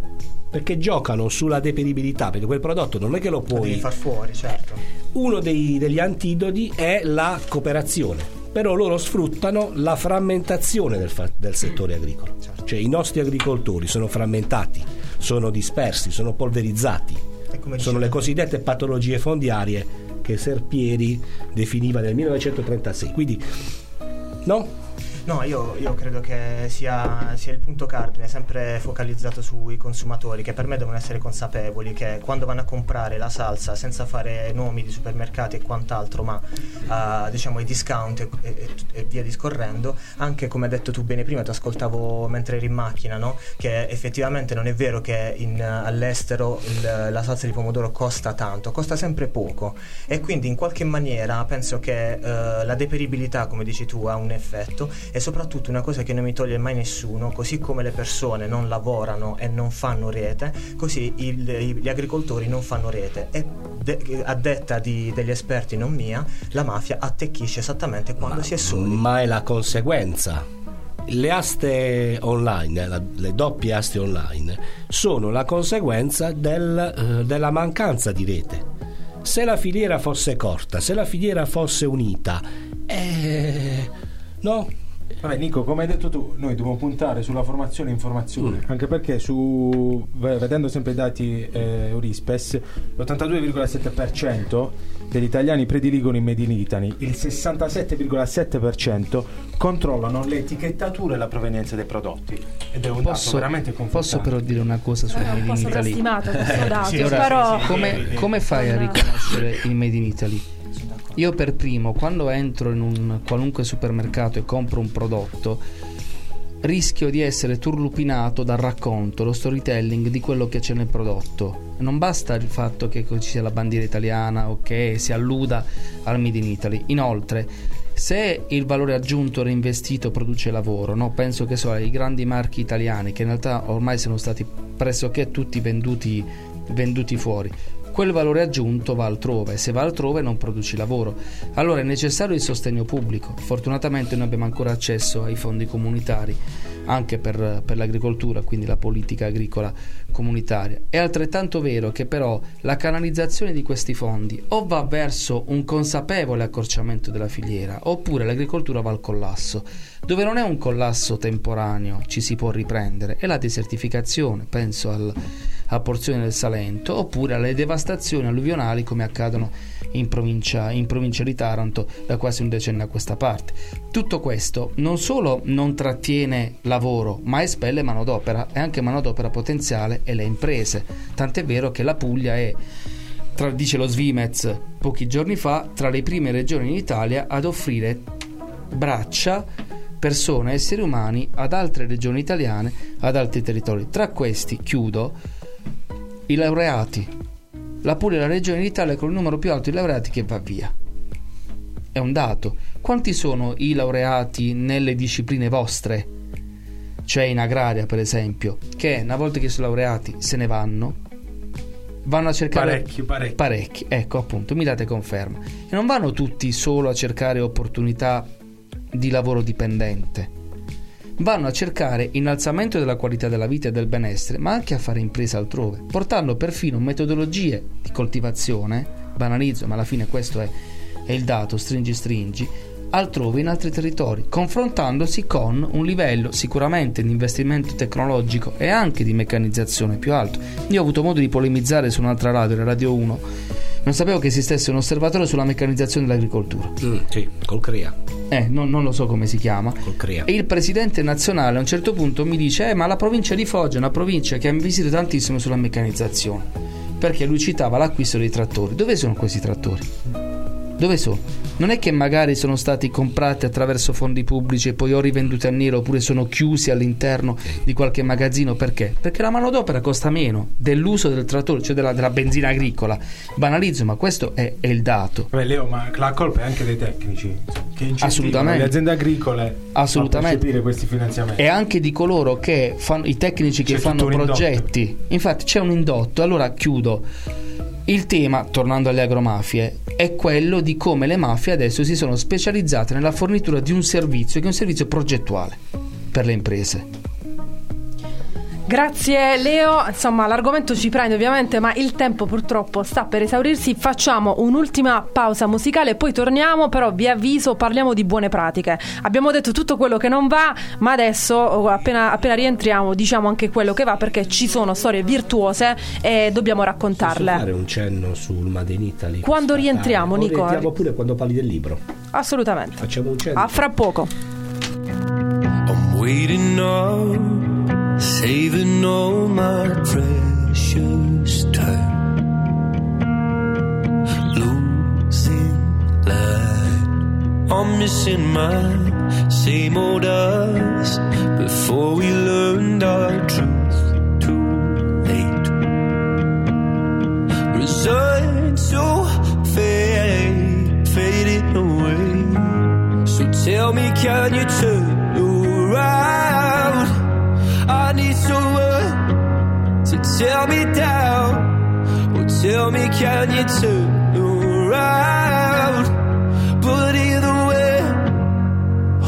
Perché giocano sulla deperibilità, perché quel prodotto non è che lo Lo devi puoi far fuori, certo. uno dei- degli antidoti è la cooperazione. Però loro sfruttano la frammentazione del, fa- del settore agricolo. Cioè i nostri agricoltori sono frammentati, sono dispersi, sono polverizzati. Sono le cosiddette patologie fondiarie che Serpieri definiva nel 1936. Quindi, no? No, io, io credo che sia, sia il punto cardine, sempre focalizzato sui consumatori, che per me devono essere consapevoli che quando vanno a comprare la salsa, senza fare nomi di supermercati e quant'altro, ma eh, diciamo i discount e, e- e via discorrendo, anche come hai detto tu bene prima, ti ascoltavo mentre eri in macchina, no? che effettivamente non è vero che in- all'estero il- la salsa di pomodoro costa tanto, costa sempre poco e quindi in qualche maniera penso che eh, la deperibilità, come dici tu, ha un effetto e soprattutto una cosa che non mi toglie mai nessuno, così come le persone non lavorano e non fanno rete, così il- gli agricoltori non fanno rete e de- a detta di- degli esperti, non mia, la mafia attecchisce esattamente quando si è soli. Ma è la conseguenza. Le aste online, la- le doppie aste online, sono la conseguenza del, eh, della mancanza di rete. Se la filiera fosse corta, se la filiera fosse unita, eh, no? Vabbè, Nico, come hai detto tu, noi dobbiamo puntare sulla formazione e informazione, Mm. anche perché su, vedendo sempre i dati eh, Eurispes, l'82,7% degli italiani prediligono i made in Italy, il 67,7% controllano l'etichettatura e la provenienza dei prodotti. Ed è un dato Posso, veramente confortante. posso però dire una cosa sul un Made in Italy? sovrastimato questo dato, sì, ora- però Come, come fai a riconoscere il Made in Italy? Io per primo, quando entro in un qualunque supermercato e compro un prodotto, rischio di essere turlupinato dal racconto, lo storytelling di quello che c'è nel prodotto. Non basta il fatto che ci sia la bandiera italiana o che si alluda al Made in Italy. Inoltre, se il valore aggiunto reinvestito produce lavoro, no? penso che so, i grandi marchi italiani che in realtà ormai sono stati pressoché tutti venduti, venduti fuori. Quel valore aggiunto va altrove, se va altrove non produci lavoro. Allora è necessario il sostegno pubblico. Fortunatamente noi abbiamo ancora accesso ai fondi comunitari anche per, per l'agricoltura, quindi la politica agricola comunitaria. È altrettanto vero che però la canalizzazione di questi fondi o va verso un consapevole accorciamento della filiera oppure l'agricoltura va al collasso. Dove non è un collasso temporaneo ci si può riprendere, è la desertificazione, penso al, a porzioni del Salento oppure alle devastazioni alluvionali come accadono in provincia, in provincia di Taranto da quasi un decennio a questa parte. Tutto questo non solo non trattiene lavoro, ma espelle manodopera e anche manodopera potenziale e le imprese. Tant'è vero che la Puglia è, tra- dice lo Svimez pochi giorni fa, tra le prime regioni in Italia ad offrire braccia, persone, esseri umani ad altre regioni italiane, ad altri territori. Tra questi, chiudo, i laureati. La Puglia è la regione d'Italia con il numero più alto di laureati che va via. È un dato. Quanti sono i laureati nelle discipline vostre? Cioè in agraria, per esempio, che una volta che sono laureati se ne vanno, vanno a cercare Parecchi, parecchi. parecchi, ecco appunto, mi date conferma. E non vanno tutti solo a cercare opportunità di lavoro dipendente. Vanno a cercare innalzamento della qualità della vita e del benessere, ma anche a fare impresa altrove, portando perfino metodologie di coltivazione, banalizzo, ma alla fine questo è, è il dato, stringi stringi, altrove in altri territori, confrontandosi con un livello sicuramente di investimento tecnologico e anche di meccanizzazione più alto. Io ho avuto modo di polemizzare su un'altra radio, la Radio 1, non sapevo che esistesse un osservatorio sulla meccanizzazione dell'agricoltura. Mm, sì, col CREA. Eh, non, non lo so come si chiama. Col CREA. E il presidente nazionale a un certo punto mi dice: Eh, ma la provincia di Foggia è una provincia che ha investito tantissimo sulla meccanizzazione. Perché lui citava l'acquisto dei trattori. Dove sono questi trattori? Dove sono? Non è che magari sono stati comprati attraverso fondi pubblici e poi o rivenduti a nero oppure sono chiusi all'interno di qualche magazzino. Perché? Perché la manodopera costa meno dell'uso del trattore, cioè della, della benzina agricola. Banalizzo, ma questo è, è il dato. Vabbè, Leo, ma la colpa è anche dei tecnici che Assolutamente. le aziende agricole Assolutamente. a percepire questi finanziamenti. e anche di coloro che fanno i tecnici che C'è fanno un indotto. progetti. Infatti c'è un indotto. Allora chiudo. Il tema, tornando alle agromafie, è quello di come le mafie adesso si sono specializzate nella fornitura di un servizio che è un servizio progettuale per le imprese. Grazie Leo, insomma l'argomento ci prende ovviamente ma il tempo purtroppo sta per esaurirsi, facciamo un'ultima pausa musicale e poi torniamo, però vi avviso parliamo di buone pratiche. Abbiamo detto tutto quello che non va, ma adesso oh, appena, appena rientriamo diciamo anche quello che va perché ci sono storie virtuose e dobbiamo Posso raccontarle. fare un cenno sul Made in Italy? Quando rientriamo, Nico? rientriamo pure quando parli del libro. Assolutamente. Facciamo un cenno. A fra poco. I'm waiting up, saving all my precious time. Losing light, I'm missing my same old us before we learned our truth too late. Resigned to fade, fading away. So tell me, can you turn? I need someone to tear me down. Or tell me, can you turn around? But either way,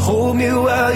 hold me while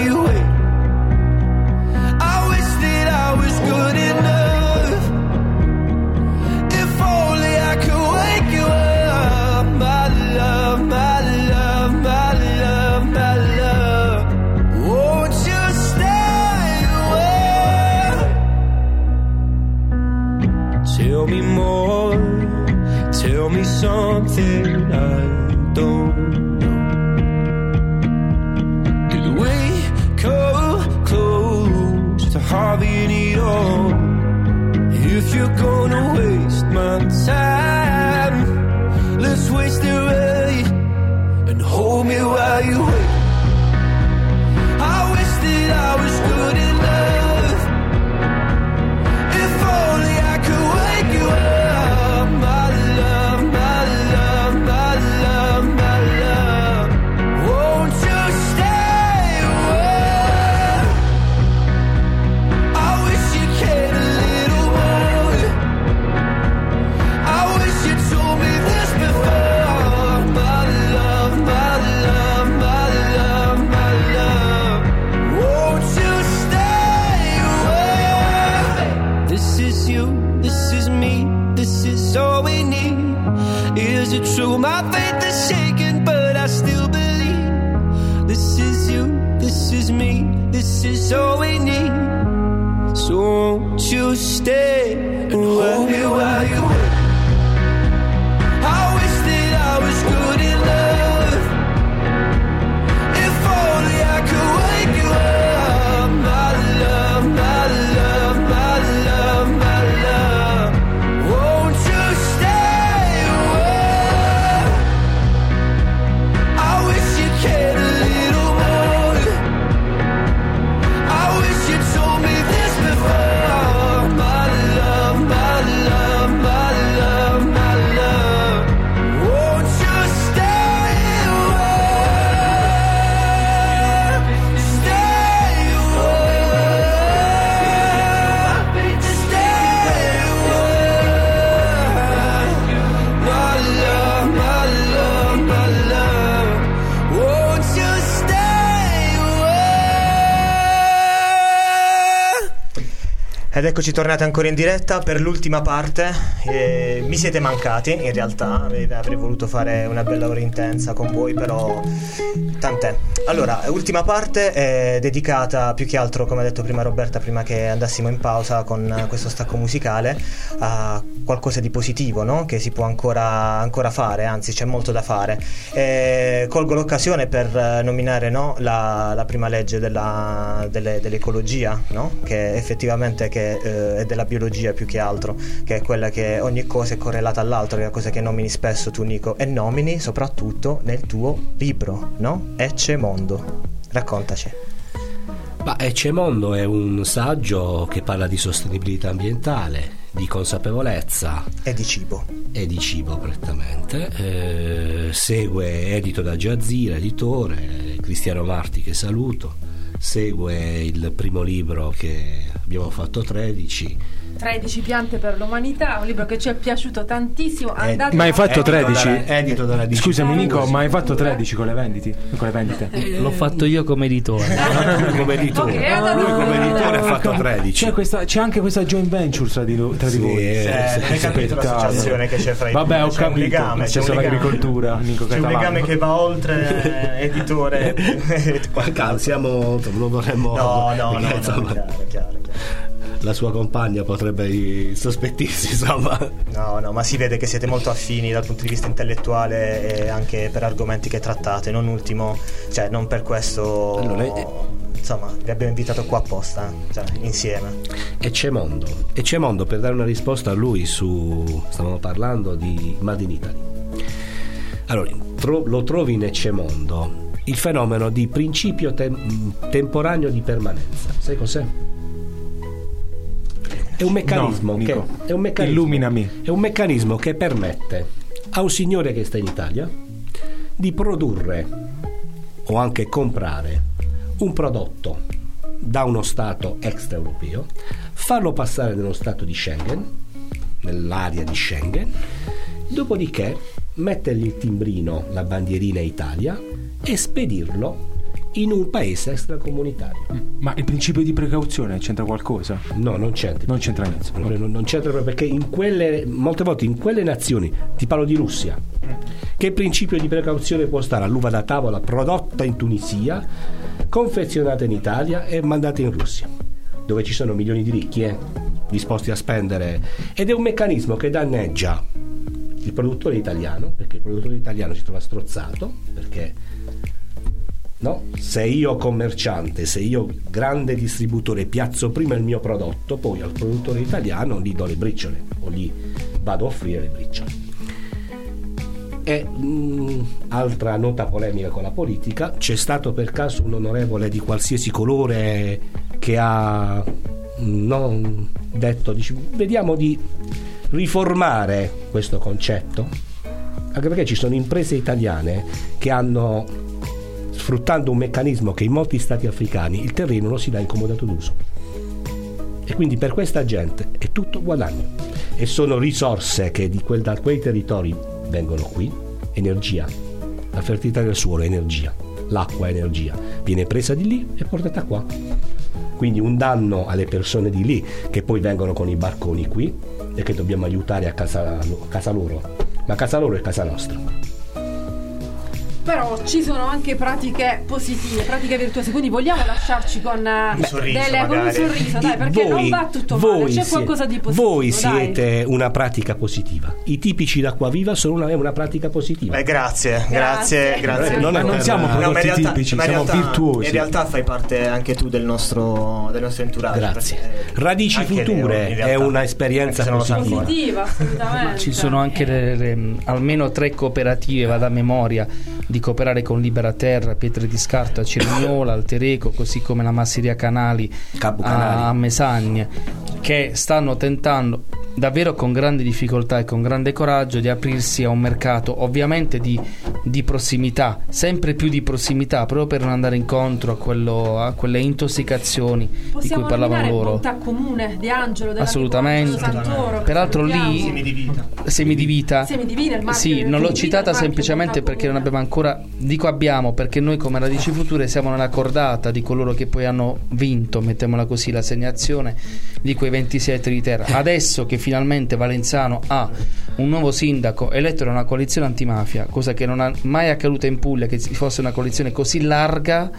eccoci tornati ancora in diretta per l'ultima parte. Eh, mi siete mancati, in realtà avrei, voluto fare una bella ora intensa con voi, però tant'è. Allora, ultima parte è dedicata più che altro, come ha detto prima Roberta, prima che andassimo in pausa con questo stacco musicale, a qualcosa di positivo, no? Che si può ancora, ancora fare, anzi c'è molto da fare. Eh, colgo l'occasione per eh, nominare no, la, la prima legge della- delle- dell'ecologia, no? Che effettivamente che, eh, è della biologia più che altro, che è quella che ogni cosa è correlata all'altra, che è una cosa che nomini spesso tu Nico, e nomini soprattutto nel tuo libro, no? Ecce Mondo. Raccontaci. Ecce Mondo è un saggio che parla di sostenibilità ambientale, di consapevolezza E di cibo. e di cibo prettamente. Eh, segue, edito da Giazzira, editore, Cristiano Marti che saluto. Segue il primo libro che abbiamo fatto 13. 13 piante per l'umanità, un libro che ci è piaciuto tantissimo. Eh, Andate Ma hai fatto Edito 13? dalla- edito dalla DC. Scusami Nico, ma hai fatto 13 con le vendite? Con le vendite? L'ho fatto io come editore. *laughs* Come editore, Ok, allora- lui come editore ha fatto 13. C'è, questa- c'è anche questa joint venture tra di, lo- tra di Sì, voi. eh, Eh, sì, hai capito l'associazione che c'è fra i Vabbè, due? ho C'è capito. un legame, C'è c'è un l'agricoltura, Nico C'è un legame che va oltre eh, *laughs* editore. Qua, siamo, non vorremmo No, *laughs* no, no, no, chiaro, chiaro. La sua compagna potrebbe sospettirsi insomma No, no, ma si vede che siete molto affini dal punto di vista intellettuale e anche per argomenti che trattate. Non ultimo, cioè, non per questo. Allora, eh- Insomma, vi abbiamo invitato qua apposta, cioè, insieme. e c'è mondo e c'è mondo per dare una risposta a lui su stavamo parlando di Made in Italy allora tro- lo trovi in Eccemondo il fenomeno di principio tem- temporaneo di permanenza sai cos'è? È un meccanismo No, che è un meccanismo Illuminami. è un meccanismo che permette a un signore che sta in Italia di produrre o anche comprare un prodotto da uno Stato extraeuropeo, farlo passare nello Stato di Schengen, nell'area di Schengen, dopodiché mettergli il timbrino, la bandierina Italia e spedirlo in un paese extracomunitario. Ma il principio di precauzione c'entra qualcosa? No, non c'entra. Non c'entra niente. Proprio Non, non c'entra proprio perché in quelle, molte volte in quelle nazioni, ti parlo di Russia, che principio di precauzione può stare all'uva da tavola prodotta in Tunisia, confezionata in Italia e mandata in Russia, dove ci sono milioni di ricchi eh, disposti a spendere ed è un meccanismo che danneggia il produttore italiano, perché il produttore italiano si trova strozzato, perché No? Se io commerciante, se io grande distributore piazzo prima il mio prodotto, poi al produttore italiano gli do le briciole o gli vado a offrire le briciole. E mm, altra nota polemica con la politica, c'è stato per caso un onorevole di qualsiasi colore che ha non detto, dice, vediamo di riformare questo concetto? Anche perché ci sono imprese italiane che hanno, sfruttando un meccanismo che in molti stati africani il terreno lo si dà in comodato d'uso. E quindi per questa gente è tutto guadagno. E sono risorse che quel- da quei territori vengono qui, energia. La fertilità del suolo è energia, l'acqua è energia. Viene presa di lì e portata qua. Quindi un danno alle persone di lì che poi vengono con i barconi qui e che dobbiamo aiutare a casa, a casa loro. Ma casa loro è casa nostra. Però ci sono anche pratiche positive, pratiche virtuose, quindi vogliamo lasciarci con, eh, Un sorriso, delle- con un sorriso, dai, perché non va tutto male, c'è siete- qualcosa di positivo. voi dai. siete una pratica positiva. I tipici d'acquaviva sono una, una pratica positiva. Beh, grazie, grazie, Grazie. grazie. Eh, non Ma non per- siamo no, ma prodotti realtà- tipici, ma siamo realtà- virtuosi. In realtà fai parte anche tu del nostro, del nostro entourage. Grazie. Radici Future è un'esperienza anche se non lo sa positiva. Positiva, assolutamente. Ci sono anche le- le- almeno tre cooperative, vado a memoria, di cooperare con Libera Terra, Pietre di Scarto a Cerignola, al Tereco, così come la Masseria Canali Capo Canali. a Mesagne, che stanno tentando davvero con grande difficoltà e con grande coraggio di aprirsi a un mercato ovviamente di, di prossimità, sempre più di prossimità, proprio per non andare incontro a, quello- a quelle intossicazioni di Possiamo cui parlavano loro. Bontà Comune di Angelo, della Assolutamente. Santoro, Peraltro lì- Semi di vita. Semi di vita. Semi di vita, Sì, non l'ho citata semplicemente perché non abbiamo ancora. Dico abbiamo perché noi come Radici Future siamo nella cordata di coloro che poi hanno vinto, mettiamola così, l'assegnazione di quei 26 ettari di terra. Adesso che finalmente Valenzano ha un nuovo sindaco eletto da una coalizione antimafia, cosa che non è mai accaduta in Puglia, che ci fosse una coalizione così larga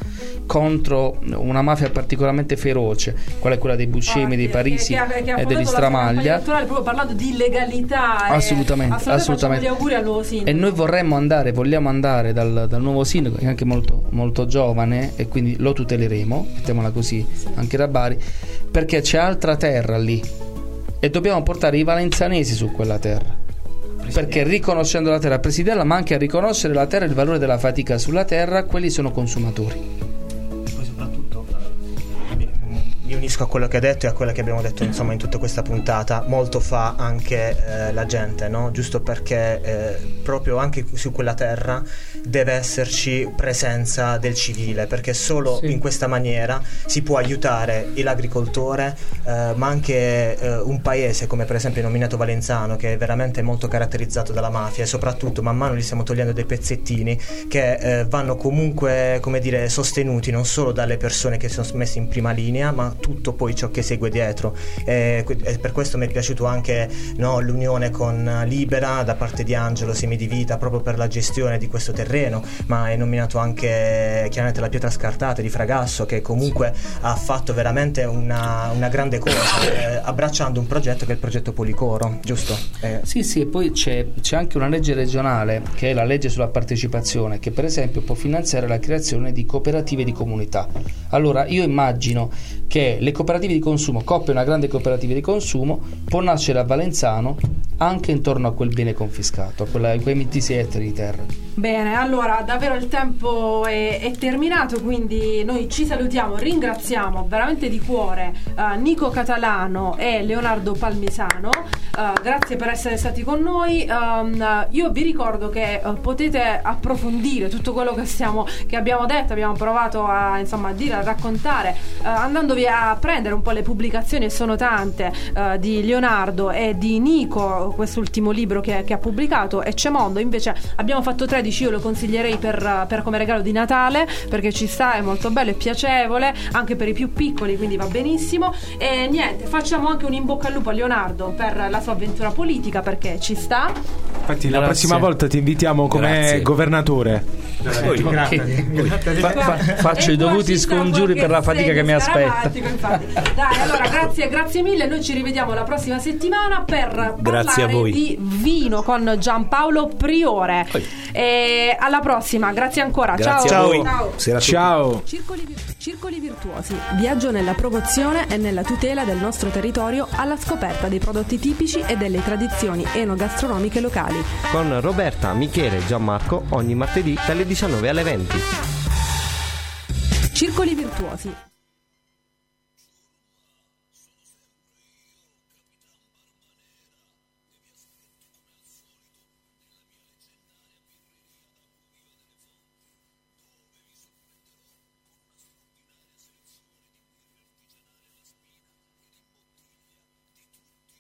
contro una mafia particolarmente feroce, qual è quella dei Buscemi, dei Che- Parisi che- che- e degli Stramaglia. proprio parlando di legalità Assolutamente, facciamo assolutamente. gli auguri al nuovo sindaco E noi vorremmo andare, vogliamo andare dal, dal nuovo sindaco, che è anche molto, molto giovane, e quindi lo tuteleremo, mettiamola così, anche da Bari, perché c'è altra terra lì e dobbiamo portare i valenzanesi su quella terra. Perché riconoscendo la terra a presidiarla, ma anche a riconoscere la terra e il valore della fatica sulla terra, quelli sono consumatori. Mi unisco a quello che hai detto e a quello che abbiamo detto insomma in tutta questa puntata molto fa anche eh, la gente no? giusto perché eh, proprio anche su quella terra deve esserci presenza del civile perché solo Sì. in questa maniera si può aiutare l'agricoltore eh, ma anche eh, un paese come per esempio il nominato Valenzano che è veramente molto caratterizzato dalla mafia e soprattutto man mano gli stiamo togliendo dei pezzettini che eh, vanno comunque come dire sostenuti non solo dalle persone che sono messe in prima linea ma tutto poi ciò che segue dietro e, que- e per questo mi è piaciuto anche no, l'unione con Libera da parte di Angelo Semi di Vita proprio per la gestione di questo terreno ma è nominato anche chiaramente la pietra scartata di Fragasso che comunque ha fatto veramente una, una grande cosa eh, abbracciando un progetto che è il progetto Policoro giusto? Eh, Sì, sì, e poi c'è, c'è anche una legge regionale, che è la legge sulla partecipazione, che per esempio può finanziare la creazione di cooperative di comunità. Allora, io immagino che le cooperative di consumo, Coppia è una grande cooperativa di consumo, può nascere a Valenzano anche intorno a quel bene confiscato, a, quella, a quei 26 ettari di terra. Bene, allora davvero il tempo è, è terminato, quindi noi ci salutiamo, ringraziamo veramente di cuore eh, Nico Catalano e Leonardo Palmisano, Eh, grazie per essere stati con noi. Ehm, io vi ricordo che eh, potete approfondire tutto quello che, stiamo, che abbiamo detto, abbiamo provato a, insomma, a dire, a raccontare, eh, andandovi a prendere un po' le pubblicazioni, sono tante, di Leonardo e di Nico, quest'ultimo libro che, che ha pubblicato, e c'è Mondo, invece abbiamo fatto 13, io lo consiglierei per, per come regalo di Natale, perché ci sta, è molto bello, è piacevole, anche per i più piccoli, quindi va benissimo. E niente, facciamo anche un in bocca al lupo a Leonardo per la sua avventura politica, perché ci sta. Infatti, la Grazie. prossima volta ti invitiamo come Grazie. governatore. Poi- Fa- fa- faccio E i dovuti scongiuri per la fatica che mi aspetta. Dai, allora grazie, grazie mille. Noi ci rivediamo la prossima settimana per Grazie a parlare voi. di vino con Giampaolo Priore. E alla prossima, grazie ancora. Grazie Ciao. a voi. Ciao. Ciao. Circoli, Circoli virtuosi. Viaggio nella promozione e nella tutela del nostro territorio alla scoperta dei prodotti tipici e delle tradizioni enogastronomiche locali. Con Roberta, Michele e Gianmarco ogni martedì dalle 19 alle 20. Circoli virtuosi.